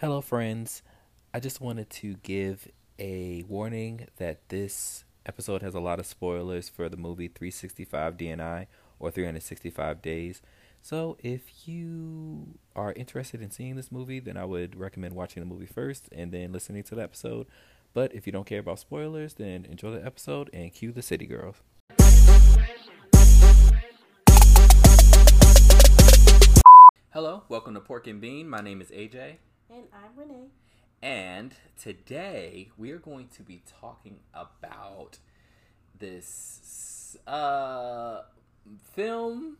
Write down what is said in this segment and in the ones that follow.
Hello, friends. I just wanted to give a warning that this episode has a lot of spoilers for the movie 365 DNI or 365 Days. So, if you are interested in seeing this movie, then I would recommend watching the movie first and then listening to the episode. But if you don't care about spoilers, then enjoy the episode and cue the City Girls. Hello, welcome to Pork and Bean. My name is AJ. And I'm Renee. And today we are going to be talking about this uh film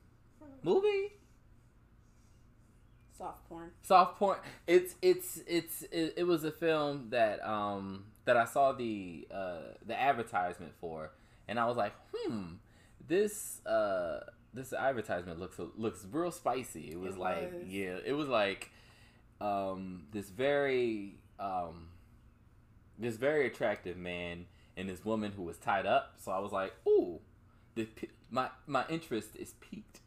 movie Soft porn. soft porn it's it's it's it, it was a film that um that I saw the uh the advertisement for and I was like hmm this uh this advertisement looks looks real spicy it was It like was. yeah it was like um this very um this very attractive man and this woman who was tied up so I was like ooh the my my interest is piqued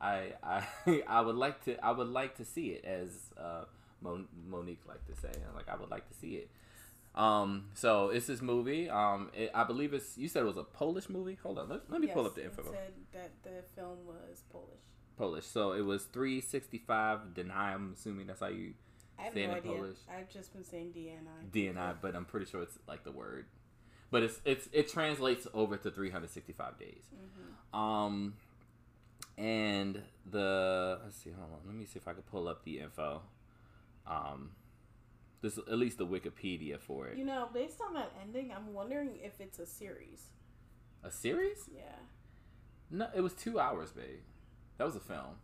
I I I would like to I would like to see it as uh, Mon- Monique liked to say like I would like to see it. Um, so it's this movie. Um, it, I believe it's you said it was a Polish movie. Hold on, let, let me pull up the info. It said that the film was Polish. Polish. So it was three sixty five deny. I'm assuming that's how you I have Say it in idea. Polish. I've just been saying DNI. DNI, but I'm pretty sure it's like the word. But it's it's it translates over to 365 days. hmm Um, and the let's see, hold on, let me see if I can pull up the info. Um, this at least the Wikipedia for it. You know, based on that ending, I'm wondering if it's a series. A series? Yeah. No, it was two hours, babe. That was a film.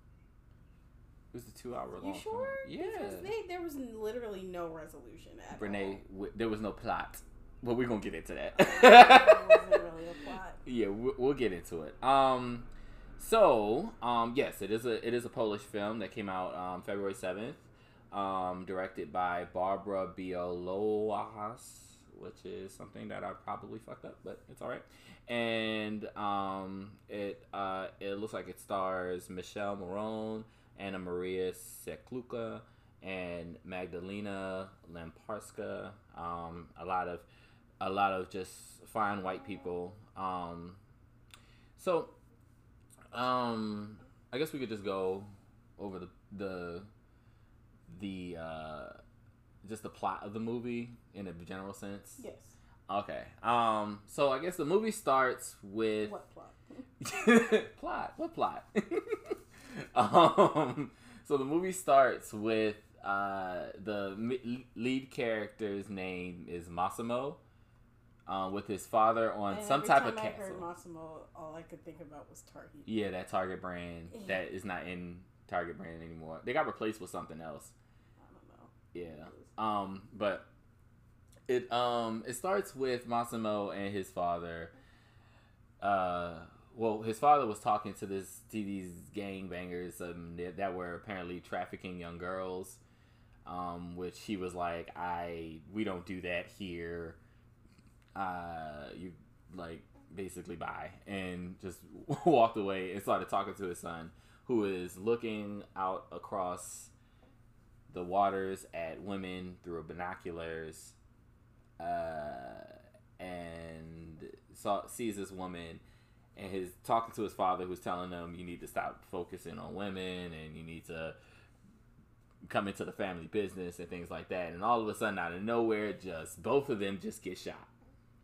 It was a two-hour long. You sure? Film. Yeah. Because they, there was literally no resolution at Renee, w- there was no plot, but we're gonna get into that. all. wasn't really a plot. yeah, we'll, get into it. Um, so um, yes, it is a it is a Polish film that came out um, February seventh, um, directed by Barbara Bialowas, which is something that I probably fucked up, but it's all right. And um, it uh, it looks like it stars Michele Morrone, Anna Maria Sieklucka, and Magdalena Lamparska. Um, a lot of a lot of just fine white people. Um, so, um, I guess we could just go over the the the uh, just the plot of the movie in a general sense. Yes. Okay. Um. So I guess the movie starts with What plot? plot. What plot? um. So the movie starts with uh the lead character's name is Massimo, uh, with his father on And some type of I heard castle. Massimo, all I could think about was Target. Yeah, that Target brand that is not in Target brand anymore. They got replaced with something else. Yeah. Um, but it um it starts with Massimo and his father. Uh, well, his father was talking to this to these gangbangers um, that, that were apparently trafficking young girls. Um, which he was like, I we don't do that here. Uh, you like basically bye and just walked away and started talking to his son, who is looking out across the waters at women through binoculars uh, and saw, sees this woman and his talking to his father who's telling him you need to stop focusing on women and you need to come into the family business and things like that. And all of a sudden out of nowhere just both of them just get shot.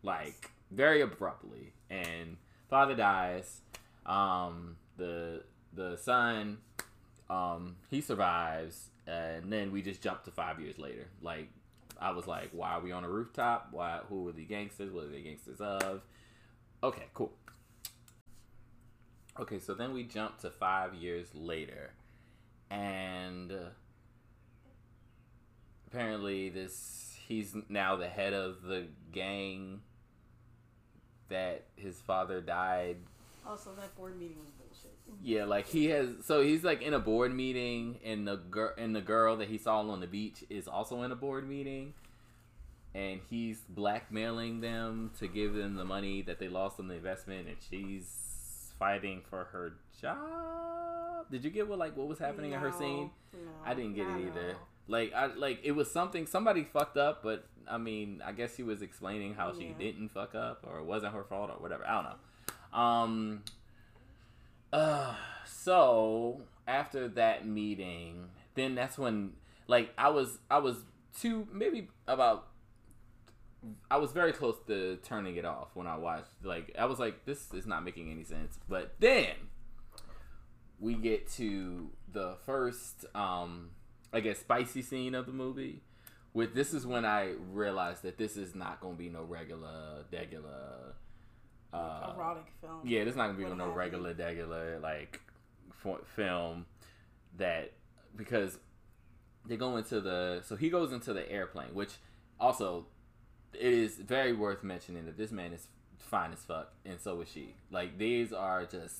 Like very abruptly. And father dies. Um the the son um he survives and then we just jump to five years later. Like i was like why are we on a rooftop? Why who are the gangsters? What are they gangsters of? Okay cool. Okay so then we jump to five years later and uh, apparently this he's now the head of the gang that his father died. Also, that board meeting was bullshit. Yeah, like he has. So he's like in a board meeting, and the girl and the girl that he saw on the beach is also in a board meeting, and he's blackmailing them to give them the money that they lost on the investment, and she's fighting for her job. Did you get what like what was happening in her scene? no, I didn't get it either. all. Like I like it was something somebody fucked up, but I mean, I guess she was explaining how she didn't fuck up or it wasn't her fault or whatever. I don't know. Um uh so after that meeting, then that's when like I was I was two maybe about I was very close to turning it off when I watched. Like I was like, this is not making any sense. But then we get to the first, um, I guess, spicy scene of the movie. With this is when I realized that this is not going to be no regular, regular. Uh, Erotic film. yeah, is not gonna be What no regular, regular like f- film that because they go into the so he goes into the airplane, which also it is very worth mentioning that this man is fine as fuck, and so is she. Like these are just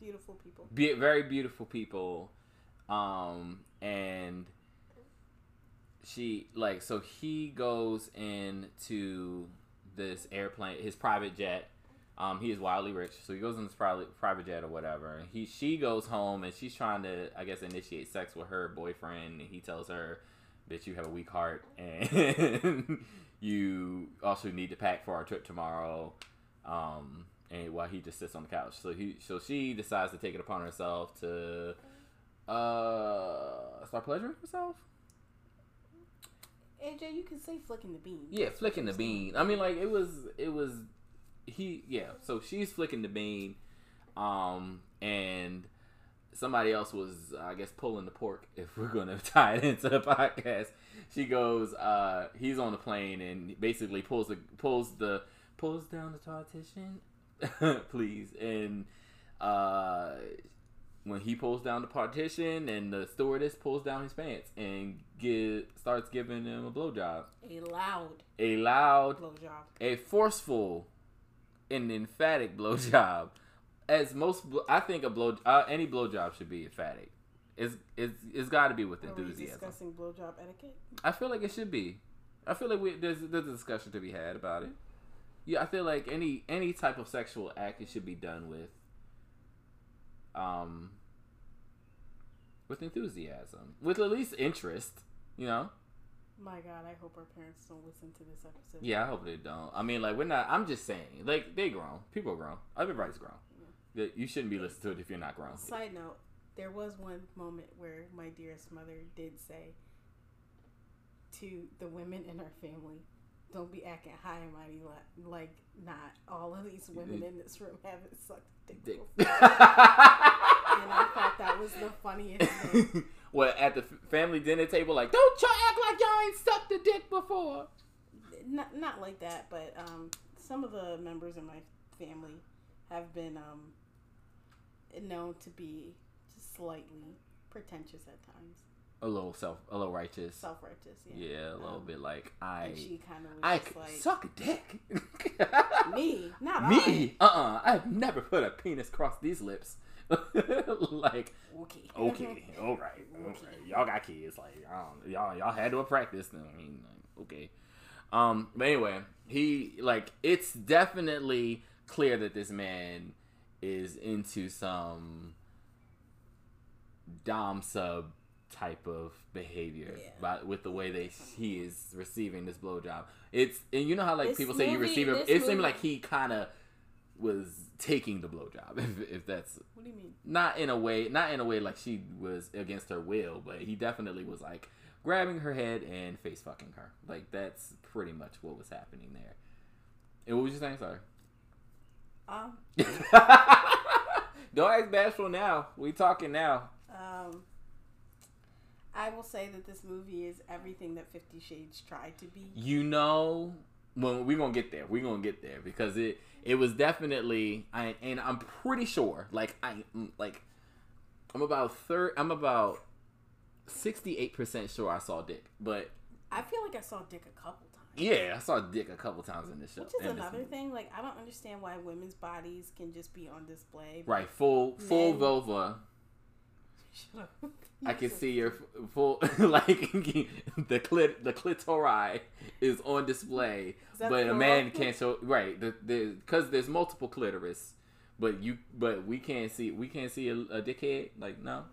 Beautiful people. be- very beautiful people, um, and she like so he goes into this airplane, his private jet. Um, he is wildly rich, so he goes in this private private jet or whatever. He she goes home and she's trying to, I guess, initiate sex with her boyfriend. And he tells her, "Bitch, you have a weak heart, and you also need to pack for our trip tomorrow." Um, and while he just sits on the couch, so he so she decides to take it upon herself to uh start pleasuring herself. AJ, you can say flicking the bean. Yeah, flicking the bean. I mean, like it was, it was, he, yeah. So she's flicking the bean, um, and somebody else was, I guess, pulling the pork. If we're gonna tie it into the podcast, she goes, uh, he's on the plane and basically pulls the pulls the pulls down the partition, please, and uh. When he pulls down the partition and the stewardess pulls down his pants and give, starts giving him a blowjob A loud a loud, blowjob. a forceful, and emphatic blowjob. As most, I think a blow, uh, any blowjob should be emphatic. It's it's it's got to be with enthusiasm. discussing blowjob etiquette? I feel like it should be. I feel like we, there's there's a discussion to be had about it. Yeah, I feel like any any type of sexual act it should be done with, um, with enthusiasm, with at least interest. You know. My God, I hope our parents don't listen to this episode. Yeah, I hope they don't. I mean, like we're not. I'm just saying, like they grown. People are grown. Everybody's grown. That You shouldn't be listening to it if you're not grown. Side note, there was one moment where my dearest mother did say to the women in our family, don't be acting high and mighty like not all of these women mm-hmm. in this room haven't sucked dick Dick. And I thought that was the funniest thing. well, at the family dinner table, like, don't y'all act like y'all ain't sucked a dick before. Not, not like that, but um, some of the members in my family have been um, known to be just slightly pretentious at times. A little self, a little righteous. Self righteous, yeah. Yeah, a little Um, bit like I, she kind of was I just like, suck a dick. me, not Me? Uh uh I've never put a penis across these lips. like, Okay. okay, all right, all right. Y'all got kids. Like, I don't, y'all, y'all had to practice. I mean, like, okay. Um, but anyway, he like it's definitely clear that this man is into some dom sub type of behavior Yeah. by, with the way that he is receiving this blowjob. It's and you know how like This people say you receive it. It seemed like he kind of was taking the blowjob, if, if that's What do you mean? not in a way not in a way like she was against her will but he definitely was like grabbing her head and face fucking her. Like that's pretty much what was happening there. And what was you saying sorry. Um, don't act bashful now. We talking now. Um, I will say that this movie is everything that Fifty Shades tried to be. you know when we're gonna get there we're gonna get there because it it was definitely I, and i'm pretty sure like i mm, like i'm about third i'm about 68% sure i saw dick but I feel like I saw Dick a couple times. Yeah, I saw Dick a couple times in this show. Which is another thing. Like, I don't understand why women's bodies can just be on display. Right, full full vulva. Shut up. I can see your full like the clit the clitori is on display, Is but a plural? man can't show right the the because there's multiple clitoris, but you but we can't see we can't see a, a dickhead like no.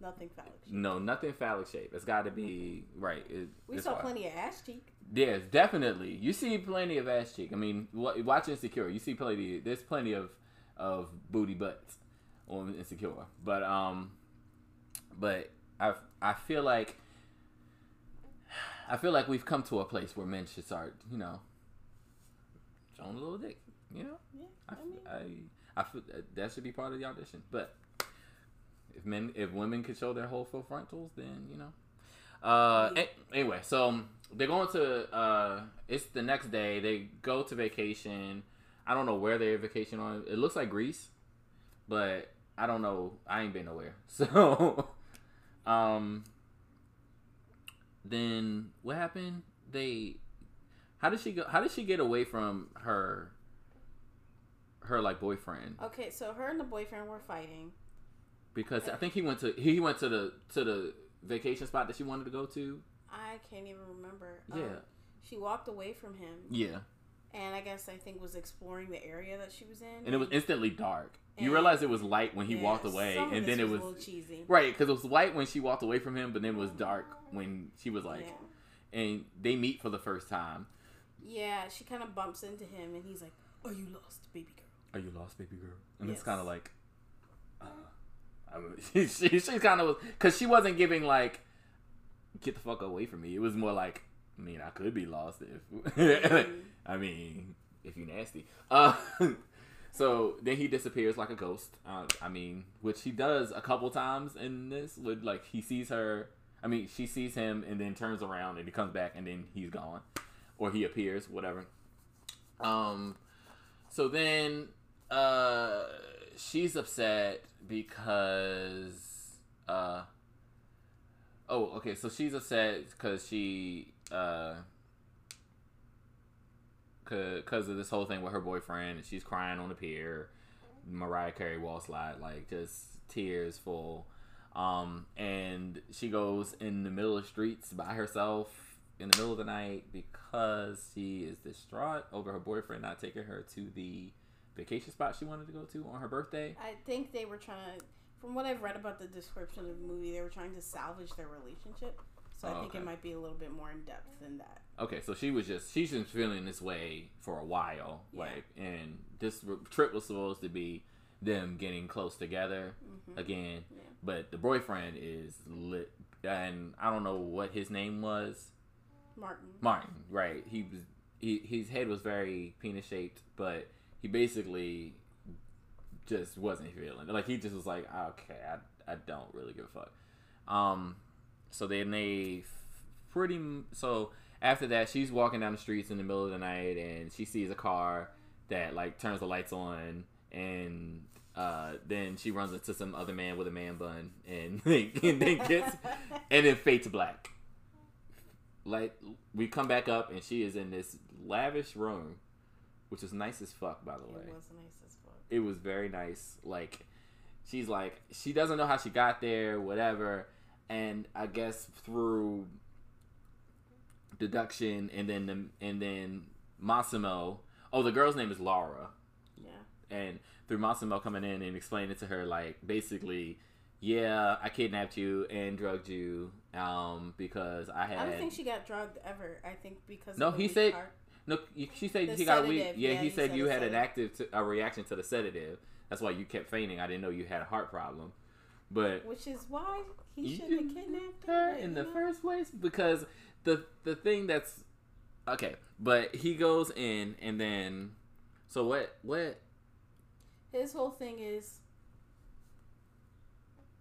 Nothing phallic. shaped. No, nothing phallic shape. It's got to be right. It, We it's saw hard. plenty of ass cheek. Yes, definitely. You see plenty of ass cheek. I mean, watch Insecure. You see plenty. There's plenty of of booty butts on Insecure. But um, but I I feel like I feel like we've come to a place where men should start, you know, showing a little dick. You know, Yeah, I I mean, I, I feel that- that should be part of the audition. But if men, if women could show their whole full frontals, then you know. Uh, Yeah. a- anyway, so um, they're going to. Uh, it's the next day. They go to vacation. I don't know where they're vacation on. It looks like Greece, but I don't know. I ain't been nowhere. So, um, then what happened? They, how did she go? How did she get away from her? Her like boyfriend okay, so her and the boyfriend were fighting. because I think he went to he went to the to the vacation spot that she wanted to go to. I can't even remember. Yeah. Um, she walked away from him, Yeah, and I guess I think was exploring the area that she was in. and it was instantly dark. You realize it was light when he Yeah, walked away, and then it was little cheesy. right because it was light when she walked away from him, but then it was dark when she was like, yeah. and they meet for the first time. Yeah, she kind of bumps into him, and he's like, "Are you lost, baby girl?" Are you lost, baby girl? And it's kind of like, uh, I mean, she, she, she kind of was because she wasn't giving like, get the fuck away from me. It was more like, I mean, I could be lost if, Mhm. I mean, if you nasty. Uh, so then he disappears like a ghost. Uh, I mean, which he does a couple times in this. With like he sees her. I mean, she sees him and then turns around and he comes back and then he's gone, or he appears, whatever. Um, so then uh, she's upset because uh. Oh, okay. So she's upset because she uh because of this whole thing with her boyfriend, and she's crying on the pier. Mariah Carey wall slide, like just tears full. Um, and she goes in the middle of the streets by herself in the middle of the night because she is distraught over her boyfriend not taking her to the vacation spot she wanted to go to on her birthday. I think they were trying to, from what I've read about the description of the movie, they were trying to salvage their relationship. So I Oh, think okay. it might be a little bit more in depth than that. Okay, so she was just she's been feeling this way for a while, Yeah. like, and this trip was supposed to be them getting close together hmm again, Yeah. but the boyfriend is lit, and I don't know what his name was, Martin. Martin, right? He was he his head was very penis shaped, but he basically just wasn't feeling it. Like he just was like, okay, I I don't really give a fuck. Um, so then they pretty so after that she's walking down the streets in the middle of the night and she sees a car that like turns the lights on and uh, then she runs into some other man with a man bun and, and then gets and then fade to black. Like we come back up and she is in this lavish room, which is nice as fuck, by the way. It was nice as fuck. It was very nice. Like she's like she doesn't know how she got there, whatever. And I guess through deduction and then the, and then Massimo. Oh, the girl's name is Laura Yeah. and through Massimo coming in and explaining to her like basically, yeah, I kidnapped you and drugged you um because I had I don't think she got drugged ever. I think because No, of the he said- heart. no. She said The he got a weak. Yeah, yeah, he he said said you had an sedative. active t- a reaction to the sedative. That's why you kept fainting. I didn't know you had a heart problem, but Which is why he shouldn't have kidnapped her in the know? first place because the the thing that's okay. But he goes in and then so what what His whole thing is,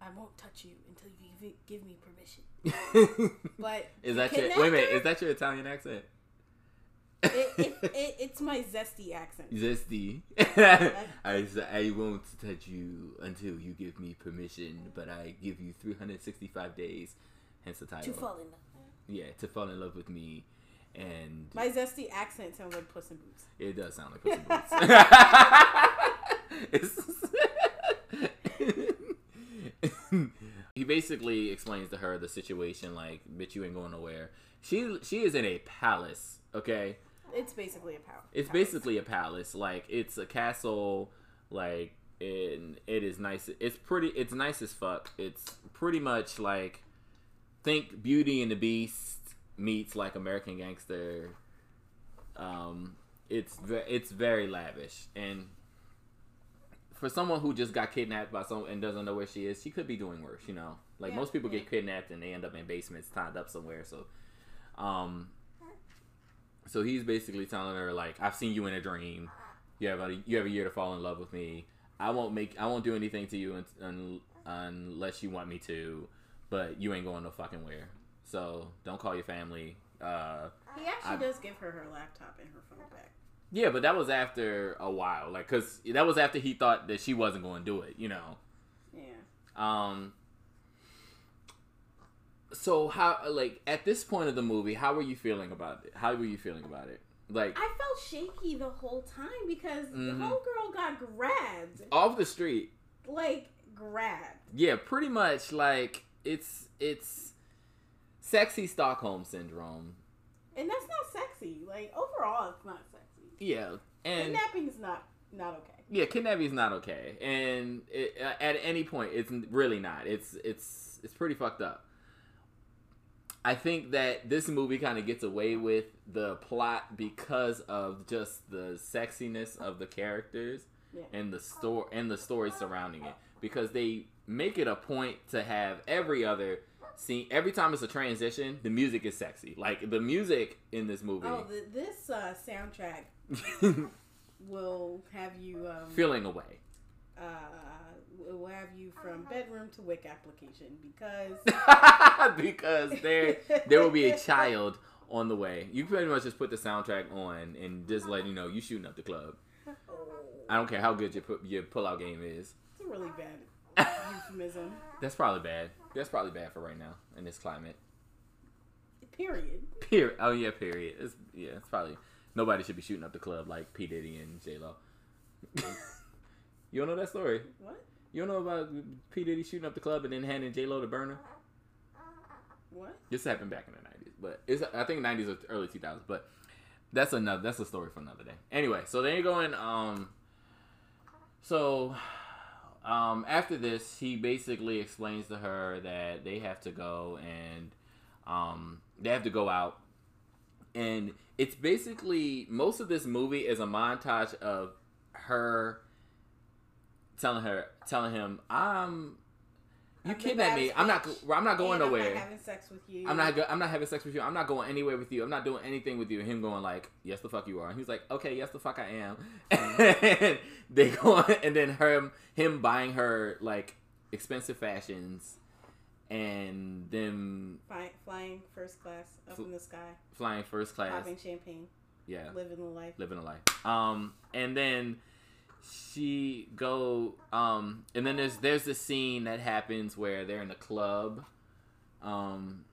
I won't touch you until you give, give me permission. But is that your wait a minute is that your Italian accent? It, it, it, it's my zesty accent. Zesty. I, I won't touch you until you give me permission, but I give you 365 days, hence the title. To fall in love. Yeah, to fall in love with me, and My zesty accent sounds like Puss in Boots. it does sound like Puss in Boots. He basically explains to her the situation, like, "Bitch, you ain't going nowhere." She she is in a palace, okay. It's basically a power. It's palace. basically a palace. Like it's a castle. Like and it is nice. It's pretty. It's nice as fuck. It's pretty much like think Beauty and the Beast meets like American Gangster. Um, it's ve- it's very lavish and for someone who just got kidnapped by someone and doesn't know where she is, she could be doing worse. You know, like Yeah, most people yeah. get kidnapped and they end up in basements tied up somewhere. So, um, so he's basically telling her like, "I've seen you in a dream. You have a you have a year to fall in love with me. I won't make I won't do anything to you un, un, unless you want me to, but you ain't going no fucking where. So don't call your family. Uh, He actually I- does give her her laptop and her phone back. yeah, but that was after a while, like, cause that was after he thought that she wasn't going to do it, you know. Yeah. Um. So how, like, at this point of the movie, how were you feeling about it? How were you feeling about it? Like I felt shaky the whole time because Mhm. the whole girl got grabbed. off the street, Like, grabbed. yeah, pretty much. Like it's it's sexy Stockholm syndrome. And that's not sexy. Like, overall, it's not sexy. Yeah, and Kidnapping's not not okay. yeah, kidnapping is not okay, and it, uh, at any point, it's really not. It's it's it's pretty fucked up. I think that this movie kind of gets away with the plot because of just the sexiness of the characters Yeah. and the story and the story surrounding it. Because they make it a point to have every other scene. Every time it's a transition, the music is sexy. Like the music in this movie, Oh, the, this uh, soundtrack will have you um, feeling away. uh, will have you from uh-huh. bedroom to wick application because because there there will be a child on the way. You pretty much just put the soundtrack on and just let you know you shooting up the club. Oh, I don't care how good your pu- your pullout game is. it's a really bad euphemism. That's probably bad. That's probably bad for right now in this climate. Period. Period. Oh yeah, period. It's, yeah, it's probably nobody should be shooting up the club like P Diddy and J Lo. you don't know that story? What? You don't know about P Diddy shooting up the club and then handing J Lo the burner? What? This happened back in the nineties, but it's I think nineties or early two thousands. But that's another that's a story for another day. Anyway, so then you go in. Um, so um, after this, he basically explains to her that they have to go and um, they have to go out, and it's basically most of this movie is a montage of her telling her telling him I'm. You I'm kidnapped me. baddest I'm not. I'm not going And nowhere. I'm not having sex with you. I'm not. Go- I'm not having sex with you. I'm not going anywhere with you. I'm not doing anything with you. And him going like, "Yes, the fuck you are." And he's like, "Okay, yes, the fuck I am." And they go on, and then her, him buying her like expensive fashions, and them Fly, flying first class up Fl- in the sky, flying first class. popping champagne, Yeah, living the life. living a life. Um, and then she go. Um, and then there's there's this scene that happens where they're in a club. Um,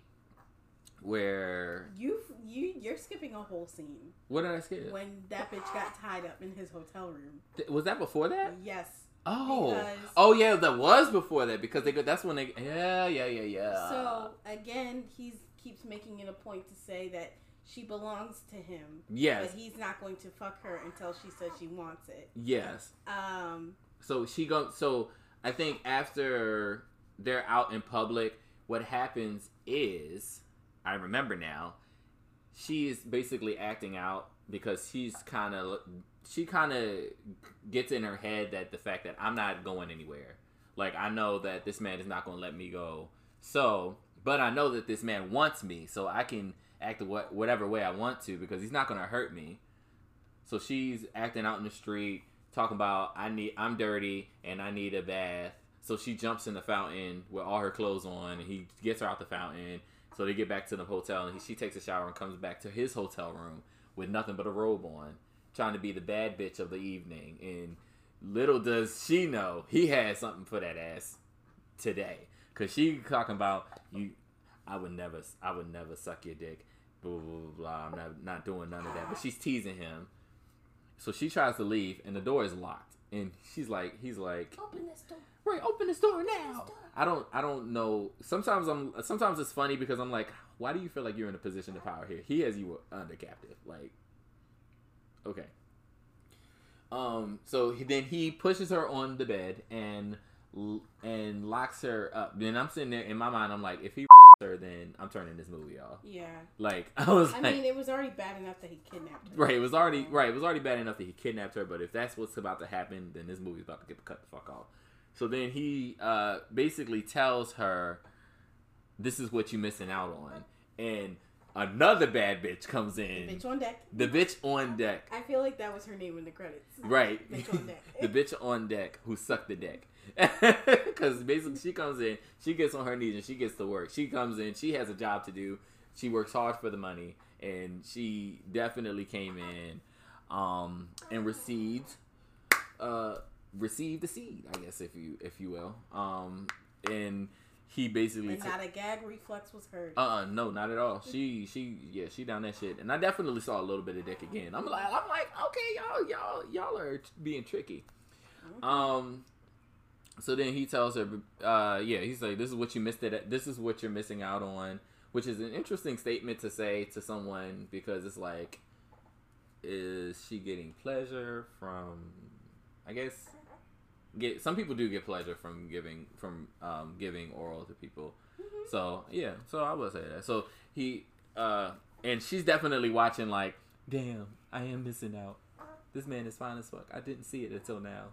where You you you're skipping a whole scene what did I skip? when that bitch got tied up in his hotel room. Th- Was that before that? Yes. Oh, Because- oh yeah, that was before that because they go. That's when they. Yeah, yeah, yeah, yeah. So again, he's keeps making it a point to say that she belongs to him, yes, but he's not going to fuck her until she says she wants it. yes. Um, So she goes. So I think after they're out in public, what happens is, I remember now, she's basically acting out because she's kind of she kind of gets in her head that the fact that I'm not going anywhere. Like I know that this man is not going to let me go. So, but I know that this man wants me, so I can act what whatever way I want to because he's not to hurt me. So she's acting out in the street, talking about I need I'm dirty and I need a bath. So she jumps in the fountain with all her clothes on, and he gets her out the fountain. So they get back to the hotel, and he, she takes a shower and comes back to his hotel room with nothing but a robe on, trying to be the bad bitch of the evening. And little does she know he had something for that ass today, cause she talking about you. I would never, I would never suck your dick. Blah blah blah. blah. I'm not not doing none of that. But she's teasing him. So she tries to leave, and the door is locked. And she's like, he's like, open this door. right, open this door now. this door. I don't, I don't know. Sometimes I'm, sometimes it's funny because I'm like, why do you feel like you're in a position of power here? He has you under captive. Like, okay. Um, so he, then he pushes her on the bed and and locks her up. Then I'm sitting there in my mind. I'm like, if he then I'm turning this movie off. Yeah. Like I was I like, mean, it was already bad enough that he kidnapped her. right. It was already right. It was already bad enough that he kidnapped her. But if that's what's about to happen, then this movie's about to get cut the fuck off. So then he uh, basically tells her, "This is what you're missing out on," and another bad bitch comes in. Bitch on deck. The bitch on deck. I feel like that was her name in the credits. Right. Bitch on deck. the bitch on deck who sucked the deck. Because basically, she comes in, she gets on her knees, and she gets to work. She comes in, she has a job to do. She works hard for the money, and she definitely came in um, and received uh, received the seed, I guess, if you if you will. Um, and he basically And not a gag reflex was heard. uh uh no, not at all. She she yeah, she down that shit. And I definitely saw a little bit of dick again. I'm like I'm like, okay, y'all, y'all, y'all are being tricky. Um so then he tells her uh yeah, he's like, This is what you missed it this is what you're missing out on, which is an interesting statement to say to someone because it's like is she getting pleasure from I guess get some people do get pleasure from giving from um, giving oral to people. So yeah, so I would say that. So he uh, and she's definitely watching like, damn, I am missing out. This man is fine as fuck. I didn't see it until now.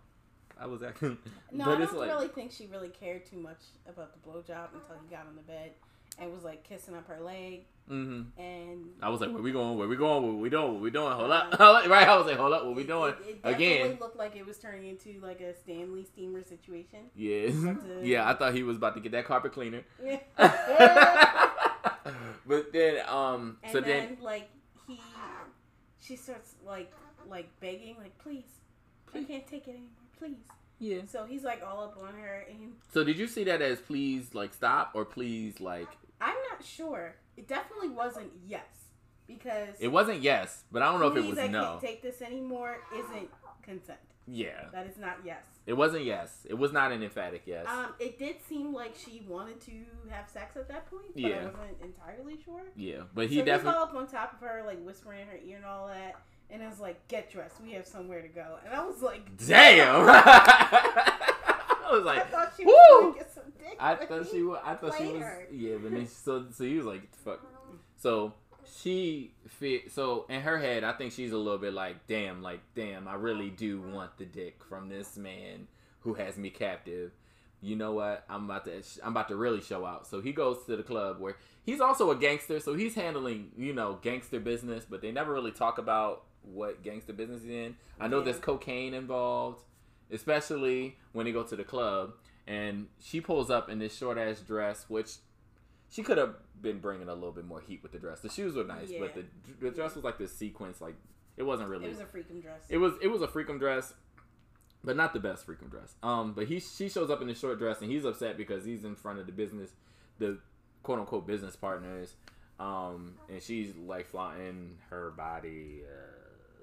I was acting, No, I don't like really think she really cared too much about the blowjob until he got on the bed and was like kissing up her leg hmm and I was like, where we going? Where we going? What we doing? What we doing? Hold up, Uh, right? I was like, hold up, what we doing? It, it definitely Again. looked like it was turning into like a Stanley steamer situation. Yeah, to- yeah. I thought he was about to get that carpet cleaner. and but then, um, so then, then, like he, she starts like like begging like please, I can't take it anymore, please. yeah. So he's like all up on her and So did you see that as please like stop or please like I'm not sure. It definitely wasn't yes because it wasn't yes, but I don't know if it was I no. can't take this anymore isn't consent. Yeah. That is not yes. It wasn't yes. It was not an emphatic yes. Um, it did seem like she wanted to have sex at that point, but Yeah. I wasn't entirely sure. yeah, but He he so definitely all up on top of her, like whispering in her ear and all that, and it was like, "Get dressed, we have somewhere to go." And I was like, Damn. I was like, I thought she Woo! was get some dick. I thought she was I thought she was yeah, but then so so he was like fuck. Mm-hmm. So she fit so in her head I think she's a little bit like damn like damn I really do want the dick from this man who has me captive. You know what? I'm about to I'm about to really show out. So he goes to the club where he's also a gangster, so he's handling, you know, gangster business, but they never really talk about what gangster business is in. I know Yeah. there's cocaine involved, especially when they go to the club and she pulls up in this short ass dress, which she could have been bringing a little bit more heat with the dress. The shoes were nice, but the, the dress was like this sequence, like it wasn't really. It was a freakum dress. It was it was a freakum dress, but not the best freakum dress. Um, but he she shows up in the short dress and he's upset because he's in front of the business, the quote unquote business partners, um, and she's like flaunting her body, uh,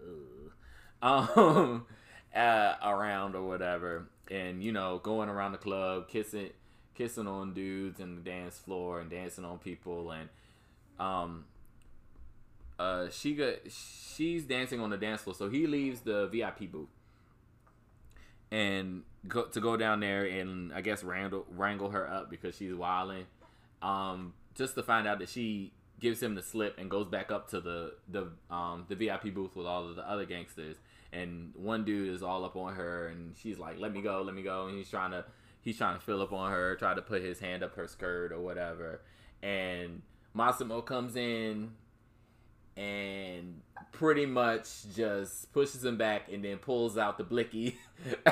um, uh, around or whatever, and you know going around the club kissing kissing on dudes in the dance floor and dancing on people and um uh she got she's dancing on the dance floor. So he leaves the vip booth and go to go down there and i guess wrangle wrangle her up because she's wilding um just to find out that she gives him the slip and goes back up to the the um the vip booth with all of the other gangsters. And one dude is all up on her and she's like let me go let me go. And he's trying to he's trying to fill up on her try to put his hand up her skirt or whatever. And massimo comes in and pretty much just pushes him back and then pulls out the blicky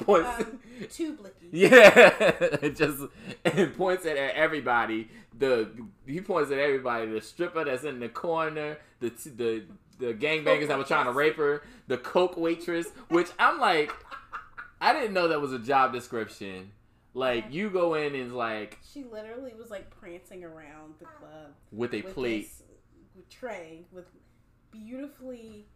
points um, two blicky. yeah, it just and points it at everybody. The he points at everybody. The stripper that's in the corner, the the the gangbangers that were trying to rape her, the coke waitress. Which I'm like, I didn't know that was a job description. Like you go in and like She literally was like prancing around the club with a with plate. this tray with beautifully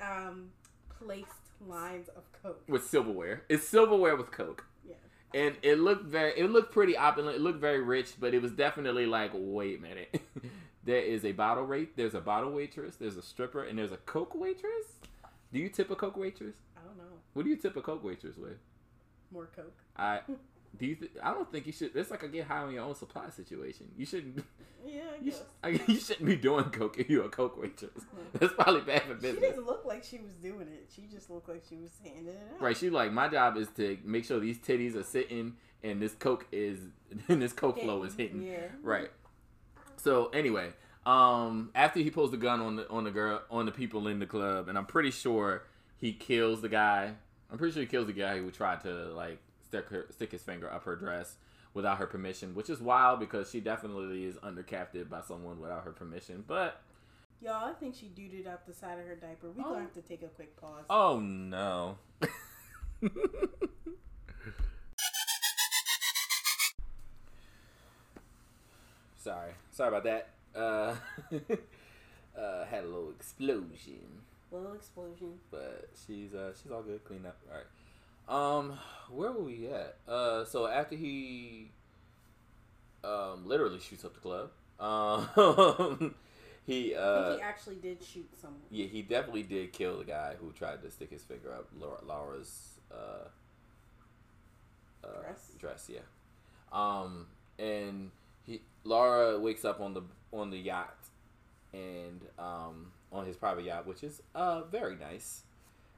um, placed lines of coke. with silverware. It's silverware with Coke. Yeah. And it looked very it looked pretty opulent. It looked very rich, but it was definitely like, wait a minute. there is a bottle rate, there's a bottle waitress, there's a stripper, and there's a Coke waitress. Do you tip a coke waitress? I don't know. What do you tip a coke waitress with? More coke. I do you? Th- I don't think you should. It's like a get high on your own supply situation. You shouldn't. Yeah, I You, guess. sh- I, you shouldn't be doing coke if you're a coke waitress. That's probably bad for business. She didn't look like she was doing it. She just looked like she was handing it out. Right? She like my job is to make sure these titties are sitting and this coke is and this coke flow is hitting. Yeah. Right. So anyway, um, after he pulls the gun on the on the girl on the people in the club, and I'm pretty sure he kills the guy. I'm pretty sure he kills the guy who tried to like stick her stick his finger up her dress without her permission, which is wild because she definitely is under captive by someone without her permission. But Y'all, I think she duded out the side of her diaper. We Oh. gonna have to take a quick pause. oh no. Sorry, sorry about that. Uh, uh, had a little explosion. Little explosion. but she's uh she's all good, clean up. All right. Um, where were we at? Uh, so after he um literally shoots up the club, um, he uh he actually did shoot someone. yeah he definitely did kill the guy who tried to stick his finger up Laura, Laura's uh, uh Dress? dress yeah um and he Laura wakes up on the on the yacht and um on his private yacht which is uh very nice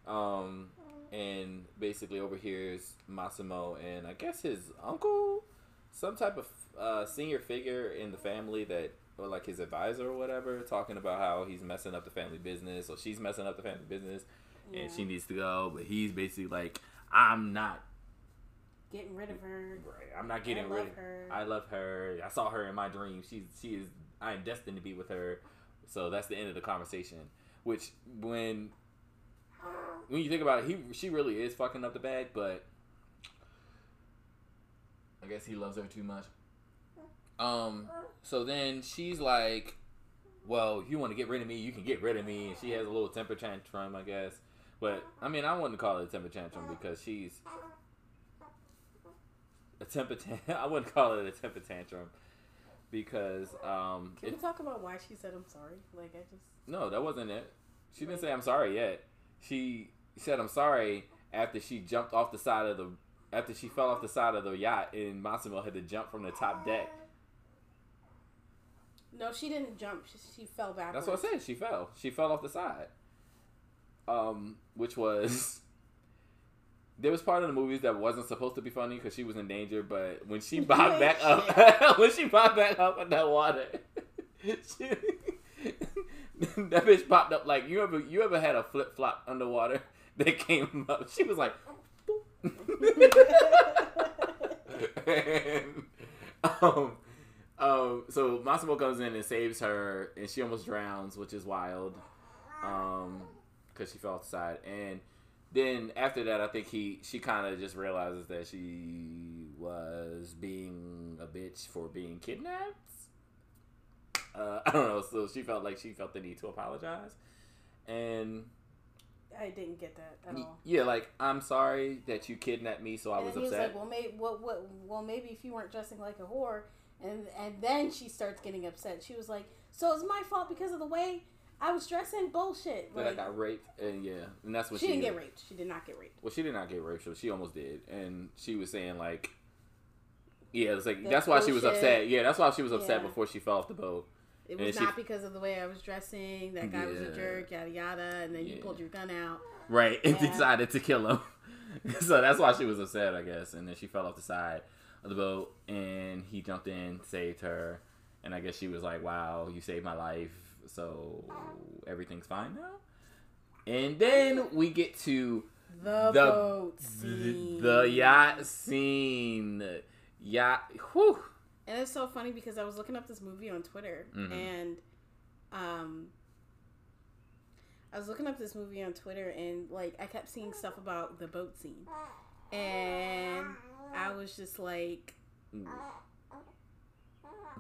um and basically overhears Massimo and I guess his uncle some type of uh, senior figure in the family that or like his advisor or whatever talking about how he's messing up the family business or she's messing up the family business and she needs to go but he's basically like I'm not Getting rid of her. Right. I'm not getting rid of her. I love her. I saw her in my dream. She's she is I am destined to be with her. So that's the end of the conversation. Which when when you think about it, he she really is fucking up the bag, but I guess he loves her too much. Um so then she's like well, if you want to get rid of me, you can get rid of me. And she has a little temper tantrum, I guess. But I mean, I wouldn't call it a temper tantrum because she's a temper I wouldn't call it a temper tantrum because um Can it, we talk about why she said I'm sorry? Like I just no that wasn't it she didn't say I'm sorry yet she said I'm sorry after she jumped off the side of the after she fell off the side of the yacht and Massimo had to jump from the top deck No, she didn't jump. She, she fell backwards. that's what I said she fell she fell off the side um which was there was part of the movies that wasn't supposed to be funny because she was in danger, but when she bobbed back up, when she bobbed back up in that water, she, that bitch popped up like you ever you ever had a flip flop underwater that came up. She was like, and, um, um, so Massimo comes in and saves her, and she almost drowns, which is wild, um, because she fell off the side and then after that, I think he she kind of just realizes that she was being a bitch for being kidnapped. Uh, I don't know. So she felt like she felt the need to apologize, and I didn't get that at all. yeah, like I'm sorry that you kidnapped me, so I was he was like, "Well, maybe, what, what, well, maybe if you weren't dressing like a whore." And and then she starts getting upset. She was like, "So it's my fault because of the way I was dressing? Bullshit!" that I got raped, and yeah, and that's what she she, didn't get raped. She did not get raped. Well, she did not get raped, so she almost did, and she was saying like, yeah, it's like That's that's why she was upset. Yeah, that's why she was upset Yeah. before she fell off the boat. It And was she- not because of the way I was dressing. That guy was a jerk. Yada yada. And then you pulled your gun out. Right, and Yeah. decided to kill him. so that's why she was upset, I guess. And then she fell off the side of the boat, and he jumped in, saved her, and I guess she was like, "Wow, you saved my life, so everything's fine now." And then we get to The, The- boat the, scene. the yacht scene. Yacht, whew. And it's so funny because I was looking up this movie on Twitter Mhm. and um I was looking up this movie on Twitter and like I kept seeing stuff about the boat scene. And I was just like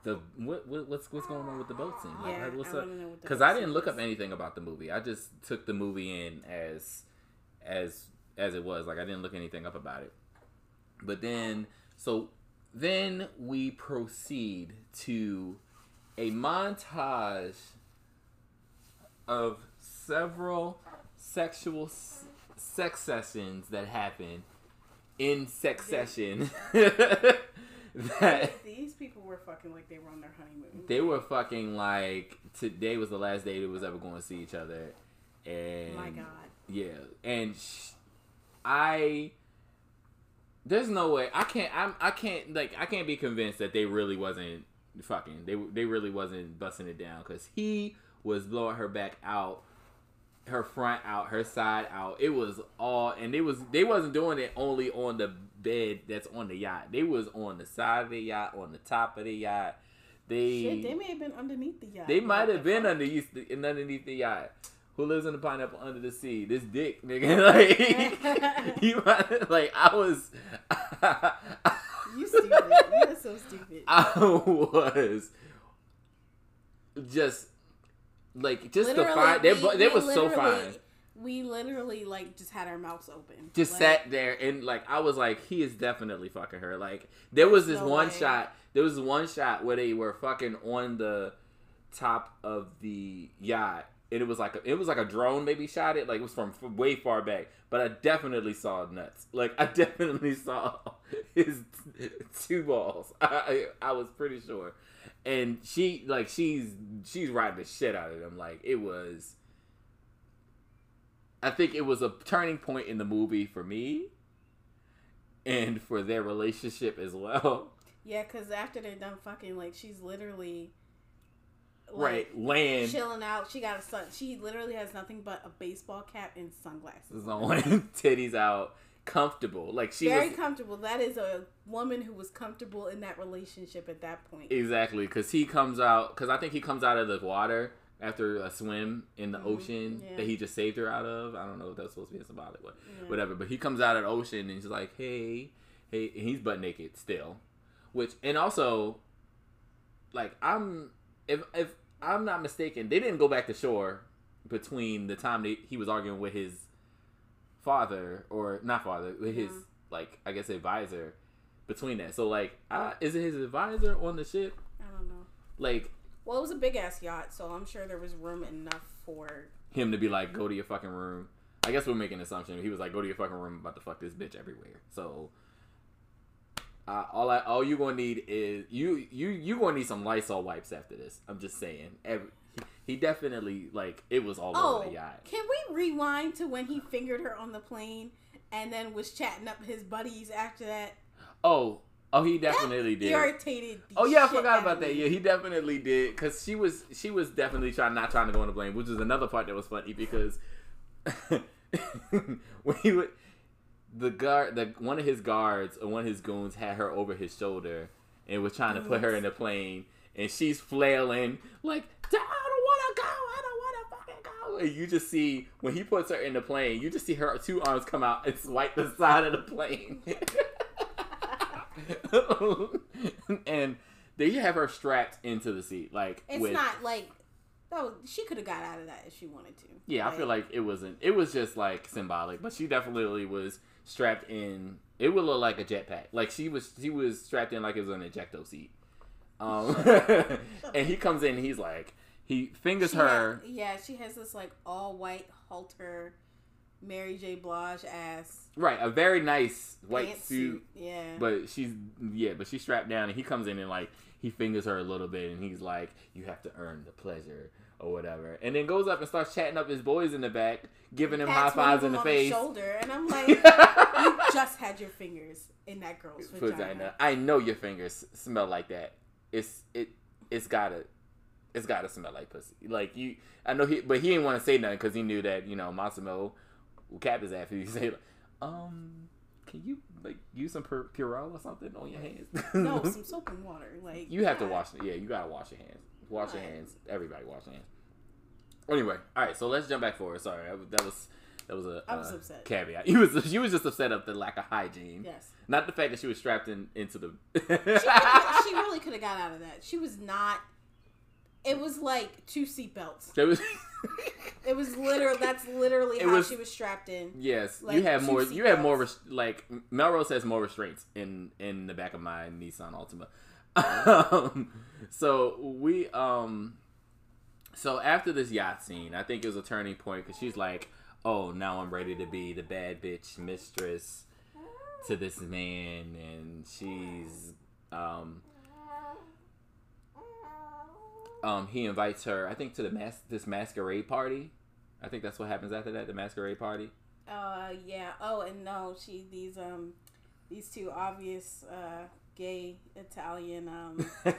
The what, what what's what's going on with the boat scene? Like, yeah, what's I up? want to know what the because I didn't look up anything about the movie. I just took the movie in as as as it was. Like I didn't look anything up about it. But then, so then we proceed to a montage of several sexual s- sex sessions that happen in sex session that These people were fucking like they were on their honeymoon. they were fucking like today was the last day they was ever going to see each other and My God. yeah and sh- i there's no way. I can't i'm i can't like i can't be convinced that they really wasn't fucking they they really wasn't busting it down because he was blowing her back out her front out her side out. It was all and they was they wasn't doing it only on the bed that's on the yacht. They was on the side of the yacht on the top of the yacht. They Shit, they may have been underneath the yacht. they might have been underneath the, underneath the yacht. Who lives in the pineapple under the sea? This dick, nigga. Like, you like I was, You stupid. You're so stupid. I was just like just the fine. They, we- they we was so fine. We literally like just had our mouths open. Just Like, sat there and like I was like, he is definitely fucking her. Like there was this No one way. shot. There was one shot where they were fucking on the top of the yacht. And it was like a, it was like a drone maybe shot it like it was from, from way far back, but I definitely saw nuts. Like I definitely saw his two balls. I I was pretty sure, and she like she's she's riding the shit out of them. Like it was. I think it was a turning point in the movie for me, and for their relationship as well. Yeah, because after they're done fucking, like she's literally like, right, land chilling out. She got a sun. She literally has nothing but a baseball cap and sunglasses. is on, titties out, comfortable. Like she Very was comfortable. That is a woman who was comfortable in that relationship at that point. exactly because he comes out because I think he comes out of the water after a swim in the Mhm, ocean yeah. that he just saved her out of. I don't know if that's supposed to be a symbolic, but Yeah. whatever. But he comes out of the ocean and he's like, "Hey, hey," and he's butt naked still, which and also, like I'm if if I'm not mistaken, they didn't go back to shore between the time that he was arguing with his father or not father with his Yeah. like I guess advisor between that. So like, uh, is it his advisor on the ship? I don't know. Like Well, it was a big ass yacht, so I'm sure there was room enough for. him to be like, go to your fucking room. I guess we're making an assumption. He was like, go to your fucking room. I'm about to fuck this bitch everywhere. So, uh, all I all you gonna need is you you you gonna need some Lysol wipes after this. I'm just saying. Every, he, he definitely like it was all Oh, over the yacht. can we rewind to when he fingered her on the plane and then was chatting up his buddies after that? Oh oh he definitely That did. Irritated. Oh yeah, I forgot about that. me. Yeah, he definitely did because she was she was definitely trying not trying to go on the blame, which is another part that was funny because when he would the guard the one of his guards or one of his goons had her over his shoulder and was trying to put her in the plane and she's flailing like I don't want to go, I don't want to fucking go. And you just see when he puts her in the plane, you just see her two arms come out and swipe the side of the plane. and they have her strapped into the seat, like It's with, not like. Oh, she could have got out of that if she wanted to. Yeah, I feel like it wasn't. It was just like symbolic, but she definitely was strapped in. It would look like a jetpack. Like she was, she was strapped in like it was an ejecto seat. Um, and he comes in, and he's like, he fingers She her. yeah, she has this like all white halter, Mary J. Blige ass Right, a very nice white suit, Yeah, but she's yeah, but she's strapped down, and he comes in and like he fingers her a little bit, and he's like, "You have to earn the pleasure." Or whatever, and then goes up and starts chatting up his boys in the back, giving them high Pats one of fives in the on face. shoulder, and I'm like, you just had your fingers in that girl's vagina. vagina. I know your fingers smell like that. It's it. It's gotta. It's gotta smell like pussy. Like you. I know he, but he didn't want to say nothing because he knew that you know Massimo will cap his ass if he say like, um, can you like use some Pur- Purell or something on your hands? No, some soap and water. Like you have to wash. Yeah, you gotta wash your hands. Wash your hands. Everybody wash your hands. Anyway, all right. So let's jump back forward. Sorry, that was that was, that was a I was uh, upset. caveat. He was she was just upset of the lack of hygiene. Yes, Not the fact that she was strapped in into the. she, she really could have got out of that. She was not. It was like two seatbelts. It was literally that's literally It how was- she was strapped in. yes, Like you have more. You have more. Res- like Melrose has more restraints in in the back of my Nissan Altima. Um, so we um. So after this yacht scene, I think it was a turning point because she's like, oh, now I'm ready to be the bad bitch mistress to this man, and she's um um he invites her, I think, to the mas- this masquerade party. I think that's what happens after that, the masquerade party. Uh, yeah. Oh, and no, she these um these two obvious uh gay Italian um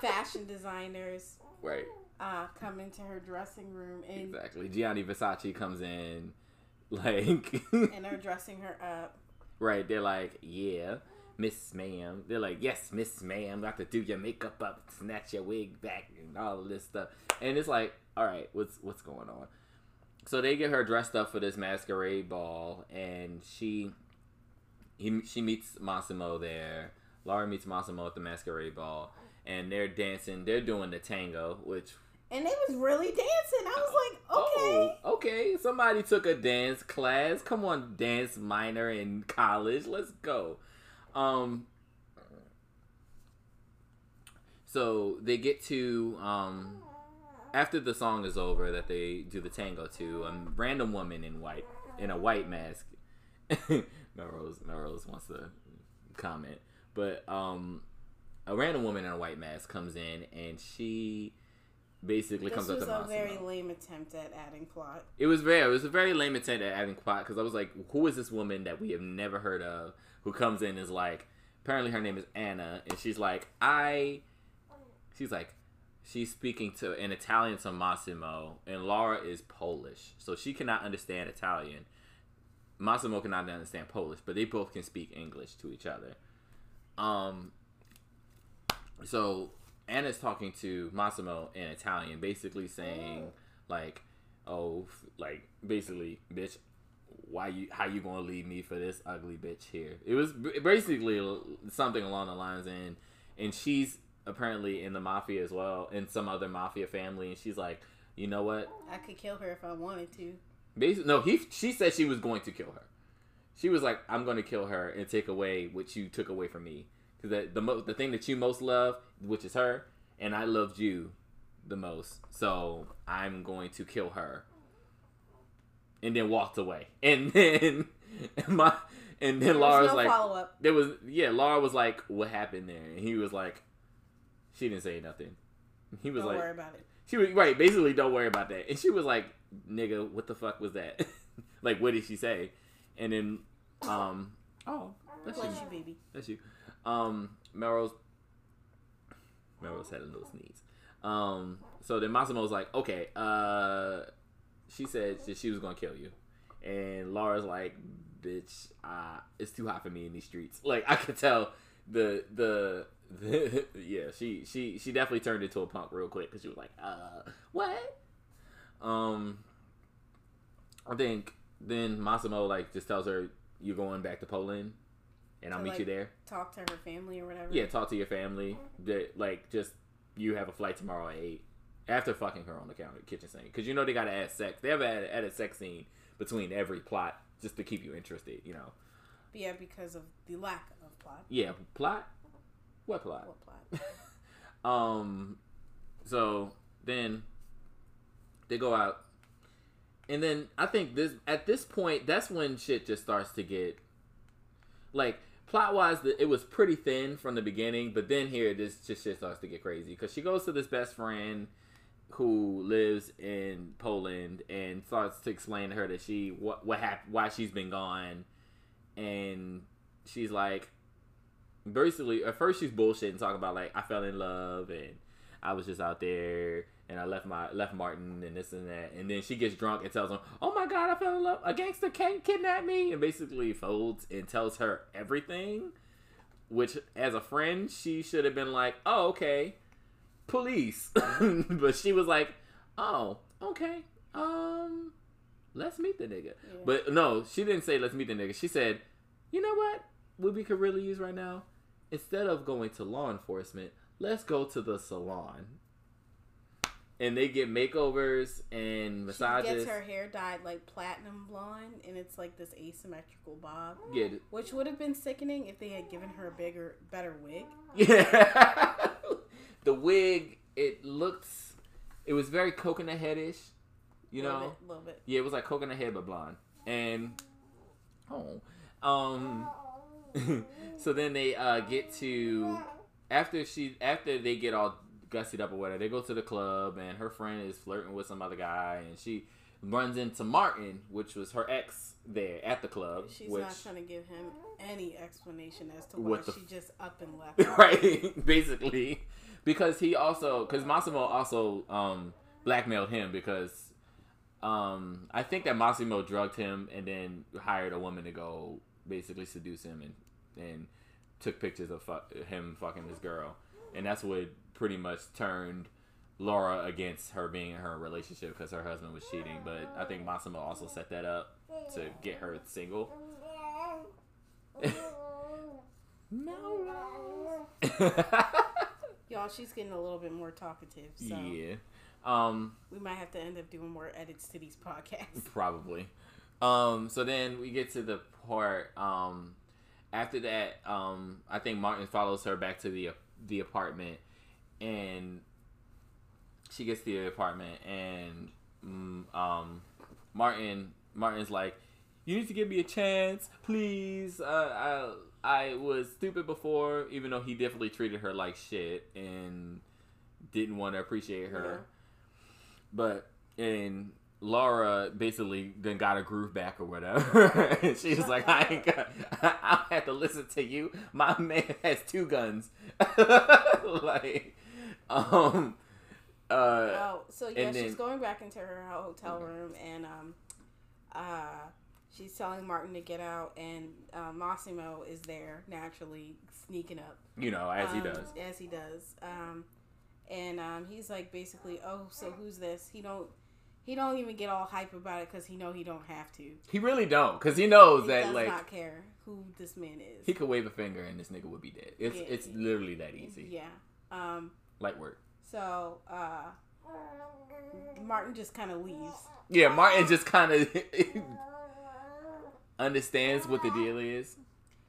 fashion designers Right. uh come into her dressing room and Exactly. Gianni Versace comes in, like, and they're dressing her up. right. They're like, yeah, Miss Ma'am. They're like, yes, Miss Ma'am. Got to do your makeup up, snatch your wig back, and all of this stuff. And it's like, all right, what's what's going on? So they get her dressed up for this masquerade ball, and she he she meets Massimo there. Laura meets Massimo at the masquerade ball, and they're dancing. They're doing the tango, which And they was really dancing. I was like, oh, okay. Oh, okay. Somebody took a dance class. Come on, dance minor in college. Let's go. Um. So they get to um, after the song is over that they do the tango to a random woman in white in a white mask. Melrose Melrose wants to comment, but um, a random woman in a white mask comes in and she basically This comes up This was a very lame attempt at adding plot. It was very, it was a very lame attempt at adding plot because I was like, who is this woman that we have never heard of who comes in is like, apparently her name is Anna, and she's like, I, she's like, she's speaking to an Italian to Massimo, and Laura is Polish, so she cannot understand Italian. Massimo cannot understand Polish, but they both can speak English to each other. Um, so Anna's talking to Massimo in Italian, basically saying like, "Oh, like basically, bitch, why you how you gonna leave me for this ugly bitch here?" It was basically something along the lines, and and she's apparently in the mafia as well, in some other mafia family, and she's like, "You know what? I could kill her if I wanted to. Basically, no, he she said she was going to kill her. She was like, "I'm going to kill her and take away what you took away from me." Because the the, mo- the thing that you most love, which is her, and I loved you the most, so I'm going to kill her. And then walked away, and then my and then There Laura was was like, follow up. there was yeah, Laura was like, "What happened there?" And he was like, "She didn't say nothing." He was Don't like, worry about it. she was right, basically, don't worry about that. And she was like, "Nigga, what the fuck was that? like, what did she say?" And then, um, oh, that's you, Bless you, baby. that's you. Um, Melrose, Melrose had a little sneeze. Um, so then Massimo was like, "Okay, uh, she said that she was gonna kill you," and Laura's like, "Bitch, uh, it's too hot for me in these streets." Like, I could tell the the. the yeah, she she she definitely turned into a punk real quick because she was like, "Uh, what?" Um, I think then Massimo like just tells her, "You're going back to Poland, and I'll To, meet like, you there." Talk to her family or whatever. Yeah, talk to your family. That like just you have a flight tomorrow at eight. After fucking her on the counter kitchen sink, because you know they gotta add sex. They have added, added sex scene between every plot just to keep you interested. You know. Yeah, because of the lack of plot. Yeah, plot. What plot? What plot? Um, so then they go out, and then I think this at this point that's when shit just starts to get like plot wise. It was pretty thin from the beginning, but then here this just shit starts to get crazy because she goes to this best friend who lives in Poland and starts to explain to her that she what what happened, why she's been gone, and she's like, basically at first she's bullshitting, talking about like I fell in love and I was just out there and I left my left Martin and this and that, and then she gets drunk and tells him, "Oh my God, I fell in love. A gangster can't kidnap me," and basically folds and tells her everything. Which, as a friend, she should have been like, "Oh, okay, police," but she was like, "Oh, okay, um, let's meet the nigga." Yeah. But no, she didn't say let's meet the nigga. She said, "You know what? What we could really use right now, instead of going to law enforcement, let's go to the salon." And they get makeovers and massages. She gets her hair dyed like platinum blonde, and it's like this asymmetrical bob, it? which would have been sickening if they had given her a bigger, better wig. Yeah. the wig, it looked, it was very coconut headish, You little know, bit, little bit. yeah, it was like coconut head but blonde. And oh, um, so then they uh get to after she after they get all gussied up or whatever, they go to the club and her friend is flirting with some other guy and she runs into Martin, which was her ex there at the club. She's which, not trying to give him any explanation as to why What the she just up and left. right, basically, because he also because Massimo also um blackmailed him because um I think that Massimo drugged him and then hired a woman to go basically seduce him and and took pictures of fuck, him fucking this girl, and that's what pretty much turned Laura against her being in her relationship because her husband was cheating. But I think Massimo also set that up to get her single. no. Y'all, she's getting a little bit more talkative, so yeah. Um. we might have to end up doing more edits to these podcasts. Probably. Um, so then we get to the part. Um, after that, um, I think Martin follows her back to the the apartment, and she gets to the apartment, and mm, um, Martin Martin's like, "You need to give me a chance, please. Uh, I I was stupid before, even though he definitely treated her like shit and didn't want to appreciate her." But and Laura basically then got her groove back or whatever. and she was like, I ain't got, I have to listen to you. My man has two guns. like, um, uh, Oh, so yeah, she's then- going back into her hotel room, and um, uh, she's telling Martin to get out, and uh, Massimo is there naturally sneaking up, you know, as he um, does. as he does. Um, and um, he's like basically, oh, so who's this? He don't, he don't even get all hype about it because he know he don't have to. He really don't, cause he knows He that does like not care who this man is. he could wave a finger and this nigga would be dead. It's Yeah. it's literally that easy. Yeah. Um. Light work. So, uh, Martin just kind of leaves. Yeah, Martin just kind of understands what the deal is.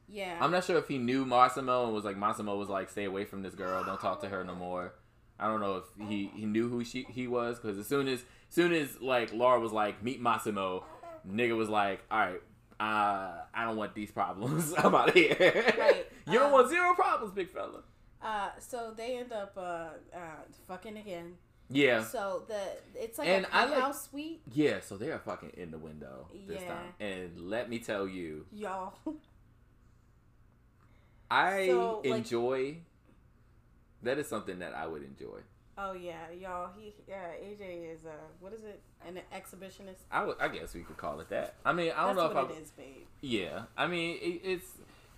Yeah. I'm not sure if he knew Massimo and was like Massimo was like stay away from this girl, don't talk to her no more. I don't know if he, he knew who she he was because as soon as soon as like Laura was like meet Massimo, nigga was like all right, uh, I don't want these problems. I'm out of here. Right. you don't Um, want zero problems, big fella. Uh, so they end up uh, uh, fucking again. Yeah, So the it's like And a I like- penthouse suite, yeah. So they are fucking in the window this Yeah. time, and let me tell you, y'all. I So, like- enjoy. That is something that I would enjoy. oh yeah, y'all. He yeah, AJ is uh, what is it? An exhibitionist. I would, I guess we could call it that. I mean, I don't That's know if I. it is, babe. Yeah, I mean, it, it's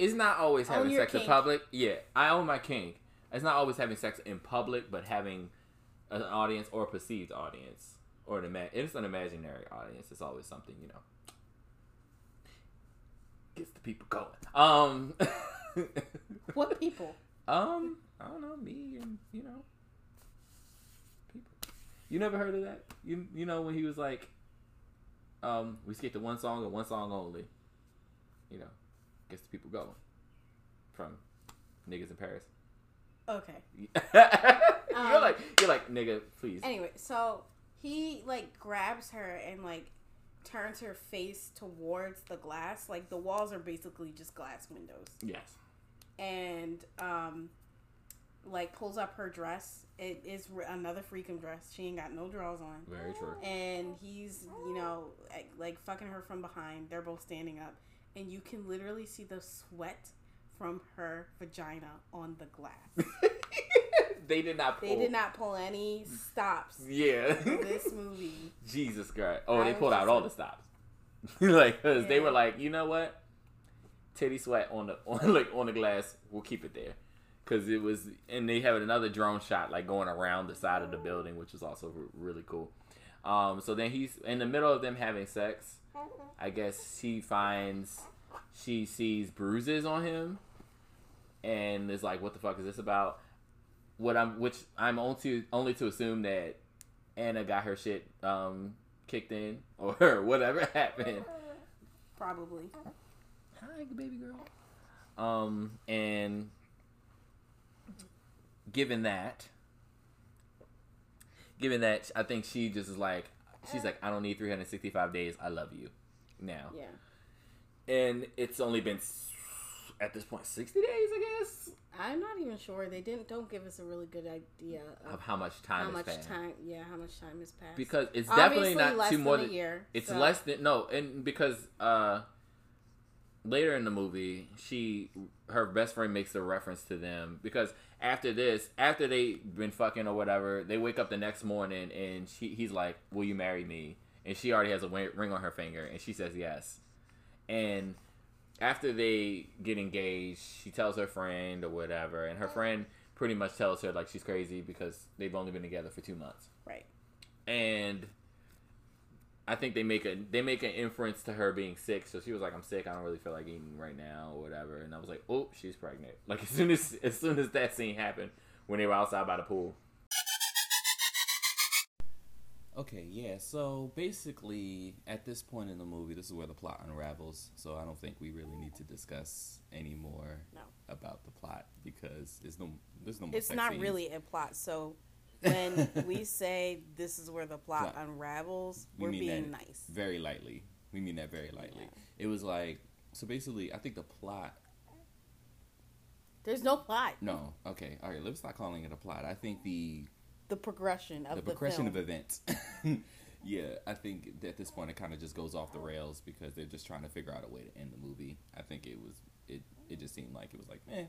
it's not always having sex in public. Yeah, I own my kink. It's not always having sex in public, but having an audience or a perceived audience or an ima- it's an imaginary audience. It's always something you know gets the people going. Um, What people? um, I don't know me and you know people. You never heard of that? You you know when he was like, um, we skipped to one song and one song only. You know, gets the people going from niggas in Paris. Okay. you're Um, like you're like nigga, please. Anyway, so he like grabs her and like turns her face towards the glass. Like the walls are basically just glass windows. yes. and um like pulls up her dress it is r- another freakum dress she ain't got no drawers on Very true. and he's you know like, like fucking her from behind they're both standing up and you can literally see the sweat from her vagina on the glass they did not pull. they did not pull any stops Yeah. this movie Jesus Christ. Oh, I they pulled out all like- the stops. like, cause they were like, you know what? Titty sweat on the on like on the glass. We'll keep it there. Cause it was, and they had another drone shot like going around the side of the building, which was also r- really cool. Um, so then he's in the middle of them having sex. I guess she finds she sees bruises on him, and is like, "What the fuck is this about?" What I'm, which I'm only to, only to assume that Anna got her shit um, kicked in or whatever happened. probably Hi, baby girl. Um, and given that, given that, I think she just is like, She's like, I don't need 365 days. I love you now. Yeah. And it's only been at this point 60 days, I guess, I'm not even sure. They didn't don't give us a really good idea of of how much time how has much passed. time. Yeah, how much time has passed. Because it's definitely not less too more than than a year. It's so- less than no, and because uh later in the movie, she her best friend makes a reference to them because after this, after they've been fucking or whatever, they wake up the next morning and she he's like, "Will you marry me?" And she already has a ring on her finger, and she says yes. And after they get engaged, she tells her friend or whatever, and her mm. friend pretty much tells her like she's crazy because they've only been together for two months Right. and I think they make a they make an inference to her being sick. So she was like, "I'm sick. I don't really feel like eating right now, or whatever." And I was like, "Oh, she's pregnant." Like as soon as as soon as that scene happened when they were outside by the pool. Okay, yeah. So basically, at this point in the movie, this is where the plot unravels. So I don't think we really need to discuss any more No. about the plot because there's no there's no more. It's not scenes. really a plot. So when we say this is where the plot unravels, We we're mean being that nice. very lightly. We mean that very lightly. Yeah. It was like so basically. I think the plot. There's no plot. No, okay, all right. Let's not calling it a plot. I think the The progression of the the, progression film. of events. yeah, I think at this point it kind of just goes off the rails because they're just trying to figure out a way to end the movie. I think it was it it just seemed like it was like, eh,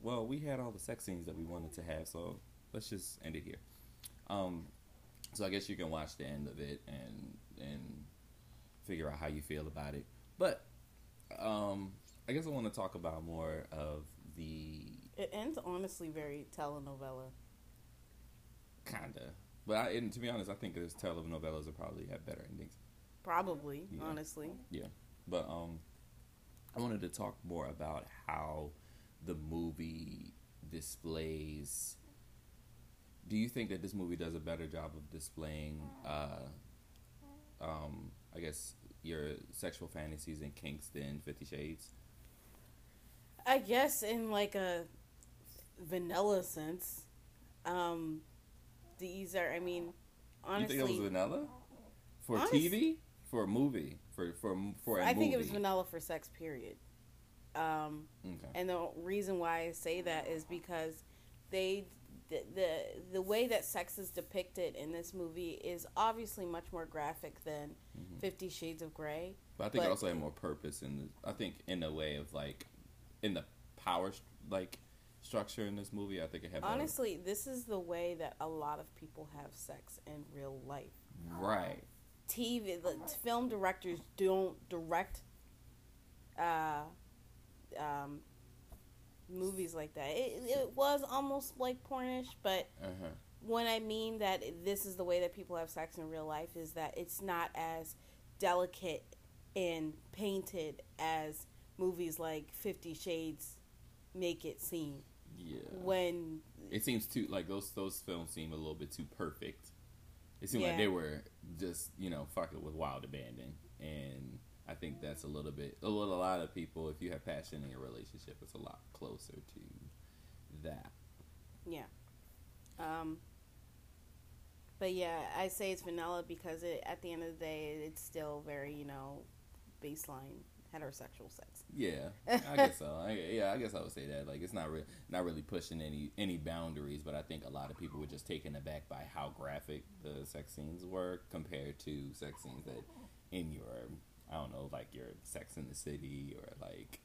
well, we had all the sex scenes that we wanted to have, so let's just end it here. Um, so I guess you can watch the end of it and and figure out how you feel about it. But um, I guess I want to talk about more of the It ends honestly very telenovela. Kinda. But I, and to be honest, I think those telenovelas will probably have better endings. Probably, Yeah. honestly. Yeah, but um, I wanted to talk more about how the movie displays. Do you think that this movie does a better job of displaying, uh, um, I guess your sexual fantasies and kinks than Fifty Shades? I guess in like a vanilla sense, um, these are. I mean, honestly, you think it was vanilla for Honest- TV, for a movie, for for for a I movie? I think it was vanilla for sex. Period. Um, Okay. and the reason why I say that is because they the, the the way that sex is depicted in this movie is obviously much more graphic than Mhm. Fifty Shades of Grey. But I think it also had more purpose in the. I think in a way of like, in the power like structure in this movie. I think it had Honestly, this is the way that a lot of people have sex in real life. right. TV, the film directors don't direct uh, um, movies like that. It, it was almost like pornish, but Uh huh. when I mean that this is the way that people have sex in real life, is that it's not as delicate and painted as movies like Fifty Shades make it seem. Yeah. When It seems too like those those films seem a little bit too perfect. It seemed like they were just you know fucking with wild abandon, and I think that's a little bit a little a lot of people. If you have passion in your relationship, it's a lot closer to that. Yeah. Um, but yeah, I say it's vanilla because it, at the end of the day, it's still very, you know, baseline heterosexual sex. Yeah, I guess so. I, yeah, I guess I would say that. Like, it's not really not really pushing any any boundaries, but I think a lot of people were just taken aback by how graphic the sex scenes were compared to sex scenes that in your I don't know, like your Sex in the City or like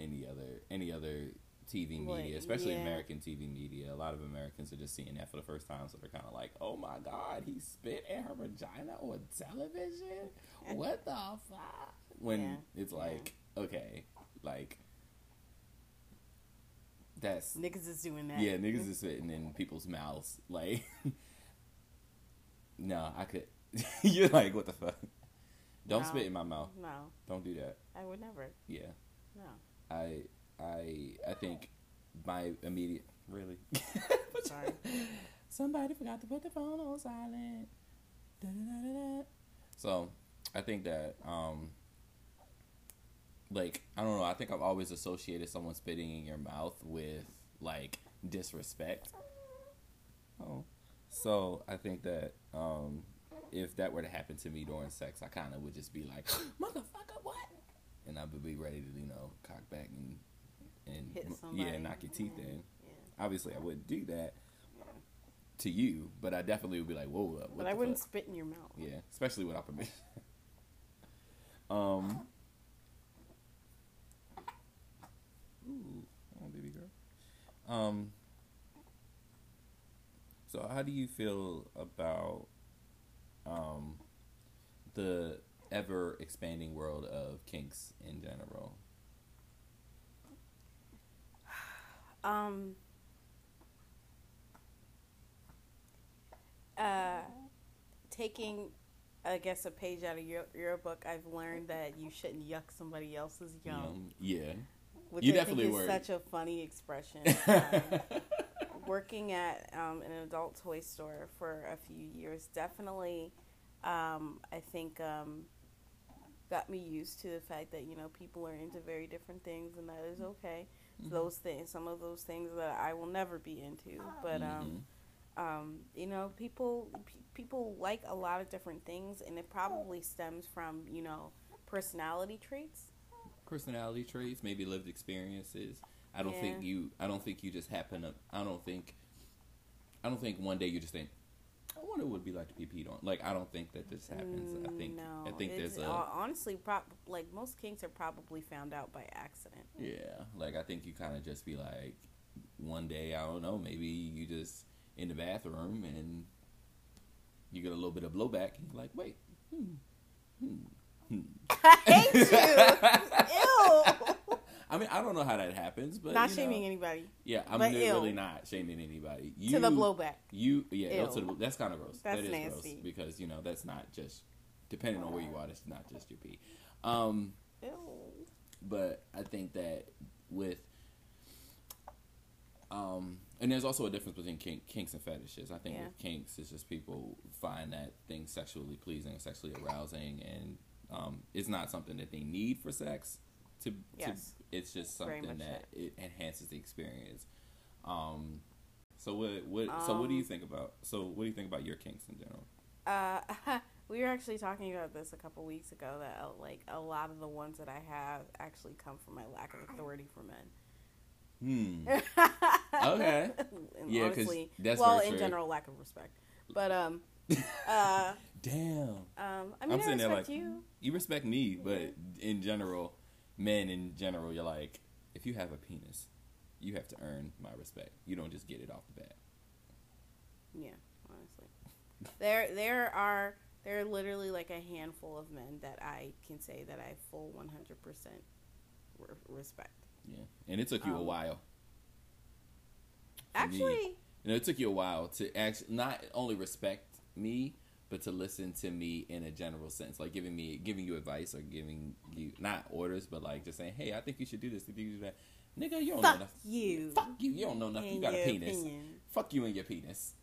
any other any other TV media, especially yeah. American TV media. A lot of Americans are just seeing that for the first time, so they're kind of like, "Oh my God, he spit in her vagina on television? What the fuck?" When Yeah. it's like, okay, like that's Niggas is doing that. yeah, niggas is spitting in people's mouths. Like, no, I could. You're like, what the fuck? Don't No. spit in my mouth. No, Don't do that. I would never. Yeah, No. I, I, I think my immediate really. Sorry. Somebody forgot to put the phone on silent. Da-da-da-da-da. So, I think that, um, like, I don't know. I think I've always associated someone spitting in your mouth with like disrespect. Oh, so I think that, um, if that were to happen to me during sex, I kind of would just be like, "Motherfucker, what?" And I would be ready to, you know, cock back and and yeah, knock your teeth in. Yeah. Obviously, I wouldn't do that to you, but I definitely would be like, "Whoa, what But I wouldn't fuck? spit in your mouth. Yeah, especially without permission. um. Ooh, oh, baby girl. Um. So, how do you feel about um the ever expanding world of kinks in general? Um. Uh, taking, I guess, a page out of your your book, I've learned that you shouldn't yuck somebody else's yum, Um, yeah. Which You I definitely think is were. such a funny expression. Um, working at um, an adult toy store for a few years definitely, um, I think, um, got me used to the fact that you know people are into very different things, and that is okay. Mm-hmm. Those things, some of those things that I will never be into, but um, um, you know, people pe- people like a lot of different things, and it probably stems from you know personality traits. Personality traits, maybe lived experiences. I don't think you. I don't think you just happen to. I don't think. I don't think one day you just think. I wonder what it would be like to be peed on. Like I don't think that this happens. I think. Mm, no, I think there's a. uh, honestly, prob- like most kinks are probably found out by accident. yeah, like I think you kind of just be like, one day I don't know. Maybe you just in the bathroom and you get a little bit of blowback and you're like, wait, hmm, hmm. I hate you. Ew. I mean, I don't know how that happens, but Not you shaming know, anybody Yeah, I'm but really ill. not shaming anybody. You, to the blowback. You yeah, no, to the, that's kind of gross. That's That is nasty. gross because you know that's not just depending on where you are. That's not just your pee. Um, Ew. but I think that with um, and there's also a difference between kink, kinks and fetishes. I think Yeah. with kinks, it's just people find that thing sexually pleasing, sexually arousing, and um, it's not something that they need for sex. To, Yes. to it's just something that it enhances the experience. Um, so what what so what do you Um, think about so what do you think about your kinks in general? Uh, we were actually talking about this a couple weeks ago. That uh, like a lot of the ones that I have actually come from my lack of authority for men. Hmm. Okay. Yeah, that's well, in true. general, lack of respect. But um, uh, Damn. um, I I'm mean, I sitting there respect like- you. You respect me, but in general, men in general, you're like, if you have a penis, you have to earn my respect. You don't just get it off the bat. Yeah, honestly, there there are there are literally like a handful of men that I can say that I full one hundred percent respect. Yeah, and it took you a Um, while. For me, Actually, you know, it took you a while to actually not only respect me, but to listen to me in a general sense, like giving me giving you advice or giving you not orders, but like just saying, "Hey, I think you should do this. I think you should do that." Nigga, you don't know fuck nothing. you. Fuck you. You don't know nothing. You got a penis. opinion. Fuck you and your penis.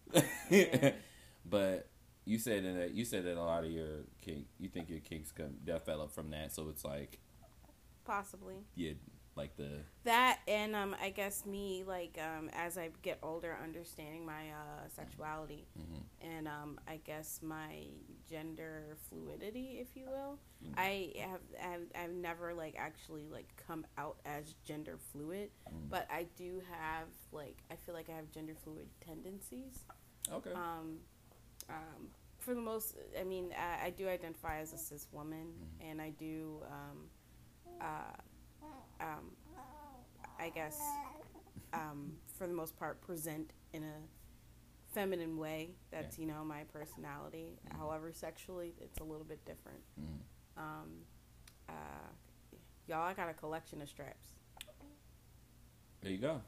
Yeah. but you said that you said that a lot of your kink, you think your kinks come develop from that. So it's like, Possibly. yeah, like the That and um, I guess me like um, as I get older, understanding my uh, sexuality mhm. and um, I guess my gender fluidity, if you will. Mhm. I have I've, I've never like actually like come out as gender fluid, Mm. but I do have like I feel like I have gender fluid tendencies. okay. Um, um, for the most, I mean, I, I do identify as a cis woman, Mhm. and I do, um, uh, um, I guess, um, for the most part, present in a feminine way. That's you know my personality. Mhm. However, sexually, it's a little bit different. Mhm. Um, uh, y'all, I got a collection of straps, There you go.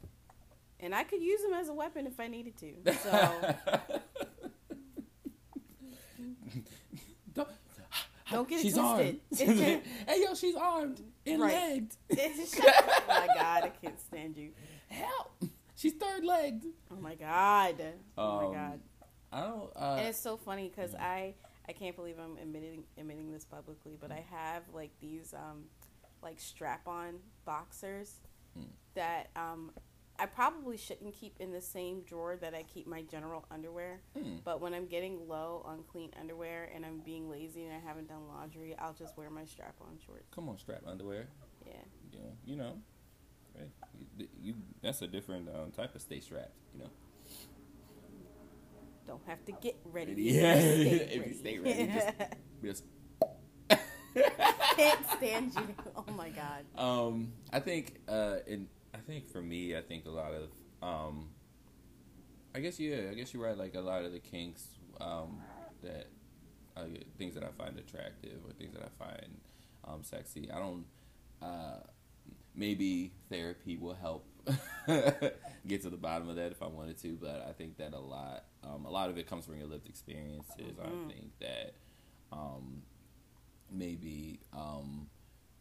and I could use them as a weapon if I needed to. So. don't, Don't get it she's twisted. armed. hey yo, she's armed and Right. legged. oh my god, I can't stand you. Help! She's third legged. Oh my god. Oh Um, my god. I don't. Uh, And it's so funny because I I can't believe I'm admitting admitting this publicly, but I have like these um like strap on boxers Hmm. that um I probably shouldn't keep in the same drawer that I keep my general underwear. Hmm. But when I'm getting low on clean underwear and I'm being lazy and I haven't done laundry, I'll just wear my strap on shorts. Come on, strap underwear. Yeah. Yeah, you know, right? You, you that's a different um, type of stay strapped. You know. Don't have to get ready. Yeah, if you stay ready, just- Just Can't stand you. Oh my god. Um, I think, uh, in think for me, I think a lot of, um, I guess yeah, I guess you're right. Like a lot of the kinks, um, that uh, things that I find attractive or things that I find um, sexy. I don't. Uh, maybe therapy will help get to the bottom of that if I wanted to, but I think that a lot, um, a lot of it comes from your lived experiences. I think that, um, maybe um,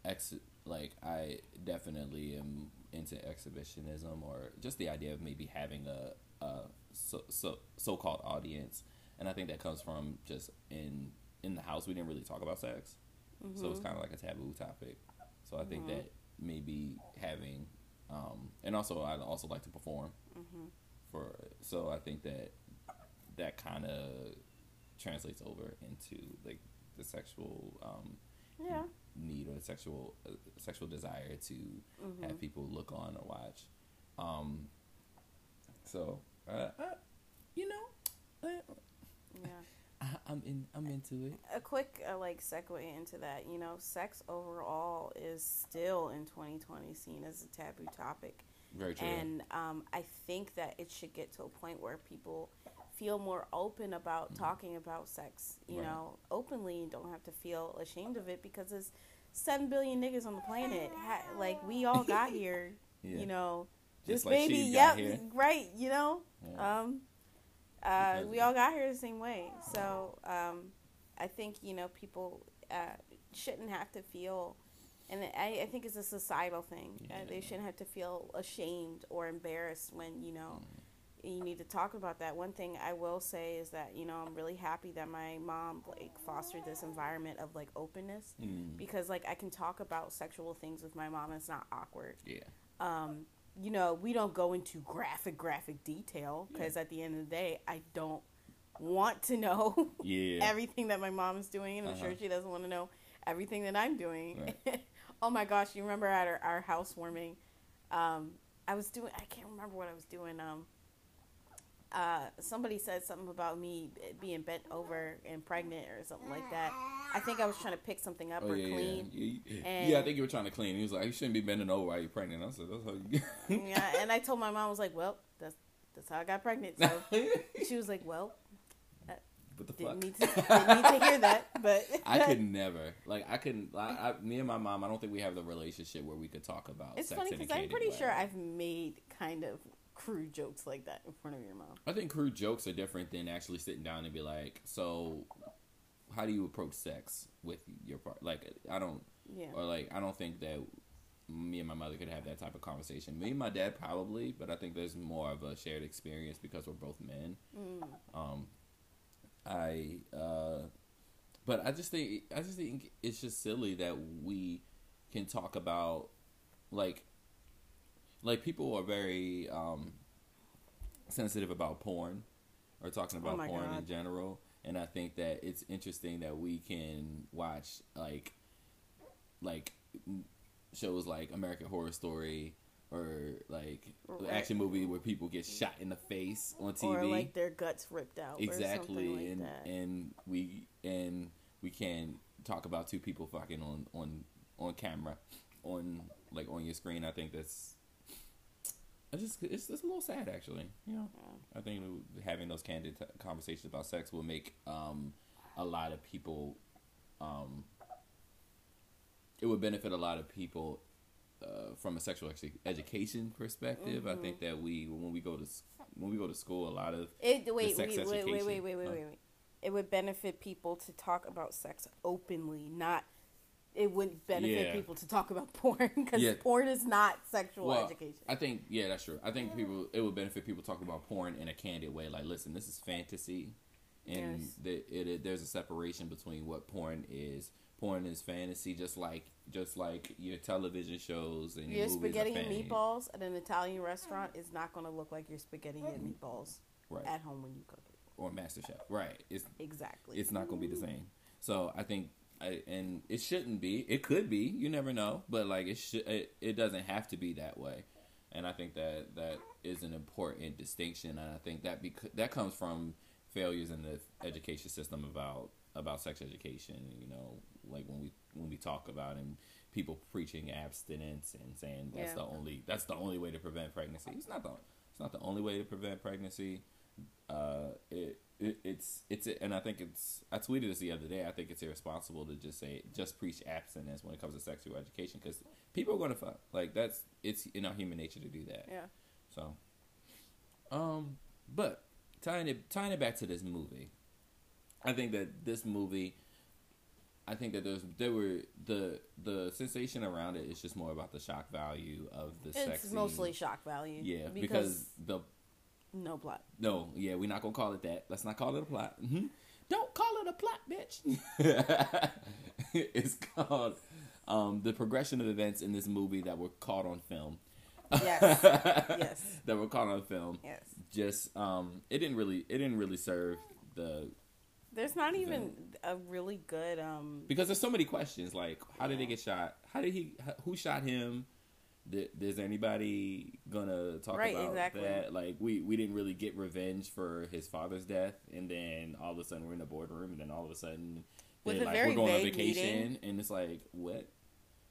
ex like I definitely am into exhibitionism or just the idea of maybe having a, a so so so called audience, and I think that comes from just in in the house we didn't really talk about sex, so it's kind of like a taboo topic. So I think that maybe having, um, and also I also like to perform. For so I think that that kind of translates over into like the sexual um, Yeah. need or sexual uh, sexual desire to have people look on or watch. Um, so uh, I, you know, uh, Yeah. I, I'm in. I'm into it. a quick uh, like segue into that you know sex overall is still in 2020 seen as a taboo topic Very true. and um, i think that it should get to a point where people feel more open about talking about sex you Right. know openly and don't have to feel ashamed of it because there's 7 billion niggas on the planet ha- like we all got here Yeah. you know Just this like baby yep right you know Yeah. um uh, we all got here the same way. So um, I think you know people uh, shouldn't have to feel, and I, I think it's a societal thing. Uh, they shouldn't have to feel ashamed or embarrassed when you know you need to talk about that. One thing I will say is that you know I'm really happy that my mom like fostered this environment of like openness Mm, because like I can talk about sexual things with my mom. and It's not awkward yeah. um, you know, we don't go into graphic, graphic detail because at the end of the day, I don't want to know Yeah. everything that my mom is doing, and I'm sure Uh-huh. she doesn't want to know everything that I'm doing. oh my gosh, you remember at our, our housewarming, um, I was doing, I can't remember what I was doing. Um, uh, somebody said something about me being bent over and pregnant or something like that. I think I was trying to pick something up Oh or yeah, clean. Yeah, yeah. I think you were trying to clean. He was like, "You shouldn't be bending over while you're pregnant." I said, "That's how you." yeah, and I told my mom, I was like, well, that's that's how I got pregnant. So she was like, well, what the didn't fuck? need to didn't need to hear that, but I could never like I couldn't. I, I, me and my mom. I don't think we have the relationship where we could talk about. It's funny because I'm pretty way. sure I've made kind of crude jokes like that in front of your mom. I think crude jokes are different than actually sitting down and be like, "So, how do you approach sex with your part?" Like, I don't, Yeah, or like, I don't think that me and my mother could have that type of conversation. Me and my dad probably, but I think there's more of a shared experience because we're both men. Mm. Um, I, uh, but I just think I just think it's just silly that we can talk about like like people are very um sensitive about porn or talking Oh about my porn in general and I think that it's interesting that we can watch like like shows like American Horror Story or like Right. action movie where people get shot in the face on TV or like their guts ripped out. or exactly something like and that. and we and we can talk about two people fucking on on on camera on like on your screen i think that's I just it's just a little sad actually you know i think having those candid t- conversations about sex will make um a lot of people um it would benefit a lot of people uh, from a sexual edu- education perspective i think that we when we go to when we go to school a lot of It wait, sex wait, wait, wait, wait, education. wait, wait, wait, wait. It would benefit people to talk about sex openly, not. It wouldn't benefit Yeah. people to talk about porn because Yeah. porn is not sexual Well, education. I think yeah, that's true. I think people it would benefit people talking about porn in a candid way. Like, listen, this is fantasy. and Yes. the, it, it there's a separation between what porn is. Porn is fantasy, just like just like your television shows and Your your movies are spaghetti and meatballs at an Italian restaurant is not going to look like your spaghetti and meatballs right? at home when you cook it. or MasterChef, right? It's Exactly. it's not going to be the same. So I think, I, and it shouldn't be. It could be. You never know. But like it should. It, it doesn't have to be that way. And I think that that is an important distinction. And I think that bec- that comes from failures in the education system about about sex education. You know, like when we when we talk about and people preaching abstinence and saying that's Yeah. the only that's the only way to prevent pregnancy. It's not the it's not the only way to prevent pregnancy uh, it, it it's it's and I think it's I tweeted this the other day. I think it's irresponsible to just say just preach abstinence when it comes to sexual education because people are going to fuck. Like that's it's in our human nature to do that. yeah. So, um, but tying it tying it back to this movie, I think that this movie, I think that there's there were the the sensation around it is just more about the shock value of the It's sex. scene. mostly shock value. yeah Because, because the no plot. no, yeah, we're not gonna call it that. Let's not call it a plot. hmm Don't call it a plot, bitch. it's called um, the progression of events in this movie that were caught on film. Yes. Yes. that were caught on film. Yes. Just um, it didn't really it didn't really serve the There's not even a really good um because there's so many questions like how did he get shot? How did he? Who shot him? Th- Is anybody gonna talk Right, about exactly. that? Like we we didn't really get revenge for his father's death, and then all of a sudden we're in the boardroom, and then all of a sudden they're like we're going on vacation, meeting. and it's like what?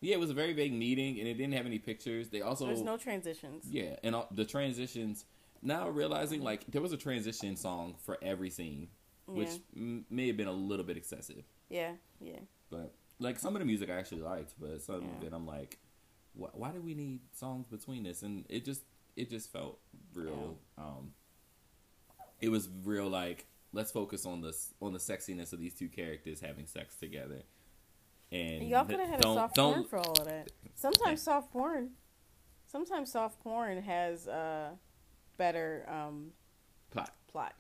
Yeah, it was a very vague meeting, and it didn't have any pictures. They also there's no transitions. yeah, and all, the transitions. Now realizing like there was a transition song for every scene, which Yeah. m- may have been a little bit excessive. Yeah, yeah. But like some of the music I actually liked, but some of it I'm like, why, why do we need songs between this? And it just it just felt real. Um, it was real like let's focus on this on the sexiness of these two characters having sex together. And Y'all could have had a soft porn for all of that. Sometimes soft porn, sometimes soft porn has uh better um plot. plot.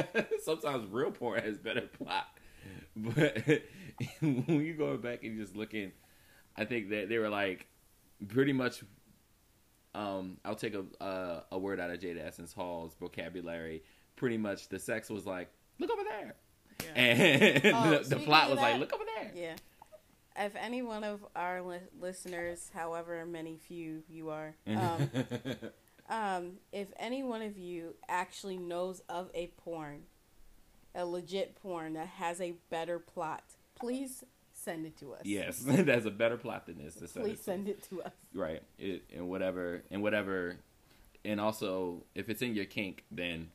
Sometimes real porn has better plot. But when you go back and just looking, I think that they were like pretty much. Um, I'll take a uh, a word out of Jada Essence Hall's vocabulary. Pretty much, the sex was like, "Look over there," Yeah. and Oh, the, the plot of was like, "Look over there." Yeah. If any one of our li- listeners, however many few you are, um, um, if any one of you actually knows of a porn, a legit porn that has a better plot, please send it to us. yes, that's a better plot than this. to send it Please to. send it to us. right it, and whatever and whatever and also if it's in your kink then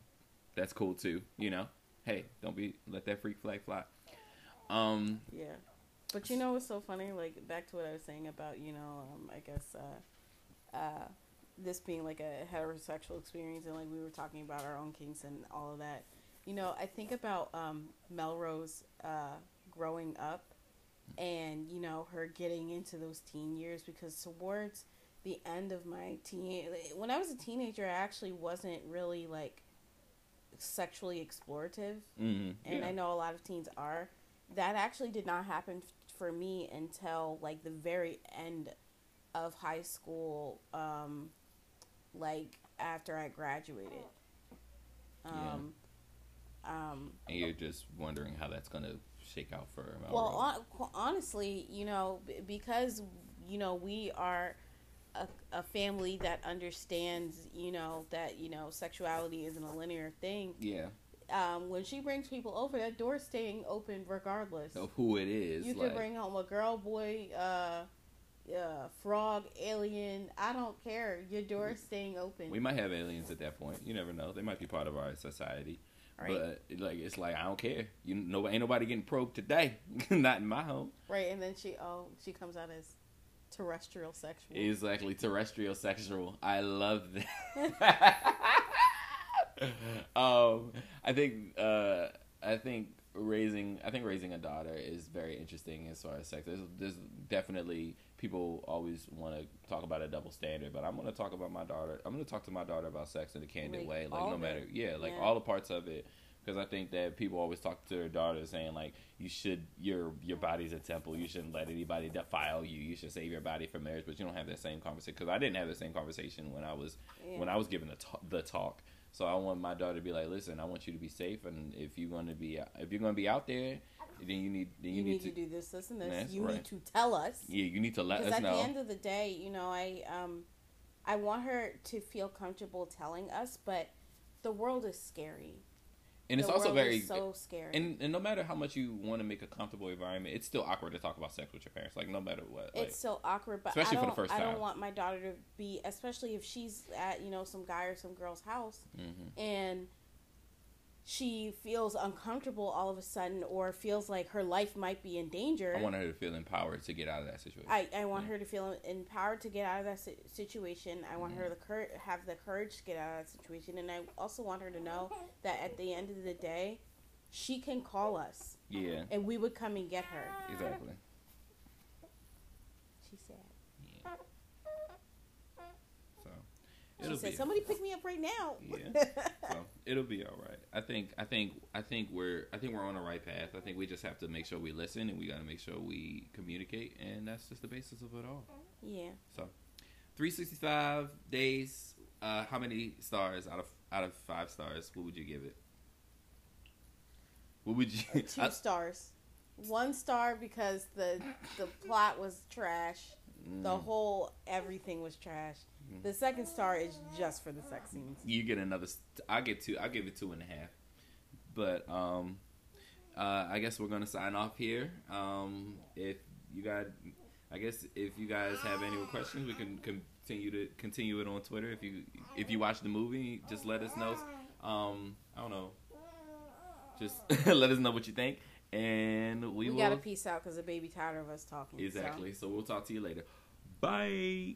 that's cool too you know hey don't be let that freak flag fly um Yeah. But you know what's so funny? Like back to what I was saying about, you know, um, I guess uh, uh, this being like a heterosexual experience and like we were talking about our own kinks and all of that. You know, I think about um, Melrose uh, growing up and, you know, her getting into those teen years because towards the end of my teen when I was a teenager I actually wasn't really like sexually explorative mhm, and yeah. I know a lot of teens are. That actually did not happen f- for me until like the very end of high school, um, like after I graduated. Um, um, and you're just wondering how that's gonna shake out for Melrose. well, hon- honestly, you know, because you know we are a, a family that understands, you know, that you know sexuality isn't a linear thing. yeah Um, when she brings people over, that door's staying open regardless. of who it is You like, could bring home a girl, boy, uh, uh, frog, alien. I don't care. Your door's staying open. we might have aliens at that point you never know they might be part of our society right. but like it's like i don't care you know ain't nobody getting probed today not in my home right. And then she, oh, she comes out as terrestrial sexual. Exactly, terrestrial sexual. I love that. um, I think uh, I think raising I think raising a daughter is very interesting as far as sex. There's, there's definitely people always want to talk about a double standard, but I'm going to talk about my daughter. I'm going to talk to my daughter about sex in a candid Like, way, like no matter it. yeah, like Yeah. all the parts of it because I think that people always talk to their daughters saying like you should your your body's a temple. You shouldn't let anybody defile you. You should save your body for marriage. But you don't have that same conversation because I didn't have the same conversation when I was Yeah. when I was given the ta- the talk. So I want my daughter to be like, listen, I want you to be safe, and if you're going to be if you're going to be out there, then you need then you, you, need, need, to, do this, this, and this. You right. need to tell us. yeah you need to let Because us at the end of the day, you know, I um, I want her to feel comfortable telling us, but the world is scary. And it's also very so scary. and, and no matter how much you want to make a comfortable environment, it's still awkward to talk about sex with your parents. Like no matter what, like, it's so awkward, but Especially I for don't, the first I time. don't want my daughter to be, especially if she's at you know some guy or some girl's house, mhm. and she feels uncomfortable all of a sudden, or feels like her life might be in danger. I want her to feel empowered to get out of that situation. I, I want her to feel empowered to get out of that situation. I want her to cur- have the courage to get out of that situation, and I also want her to know that at the end of the day, she can call us, yeah, and we would come and get her. exactly. She said. Yeah. So She said, "Somebody pick me up right now." Yeah. so it'll be all right. I think I think I think we're I think we're on the right path. I think we just have to make sure we listen and we got to make sure we communicate, and that's just the basis of it all. yeah. So, 365 days. Uh, how many stars out of out of five stars? What would you give it? What would you? Two I- stars. One star because the the plot was trash. The Mm, whole everything was trash. The second star is just for the sex scenes. you get another. St- I get two. I give it two and a half. But um, uh, I guess we're gonna sign off here. Um, if you got, I guess if you guys have any more questions, we can continue to continue it on Twitter. If you if you watch the movie, just let us know. Um, I don't know. Just let us know what you think, and we, We, will gotta peace out because the baby tired of us talking. so. exactly. So we'll talk to you later. Bye.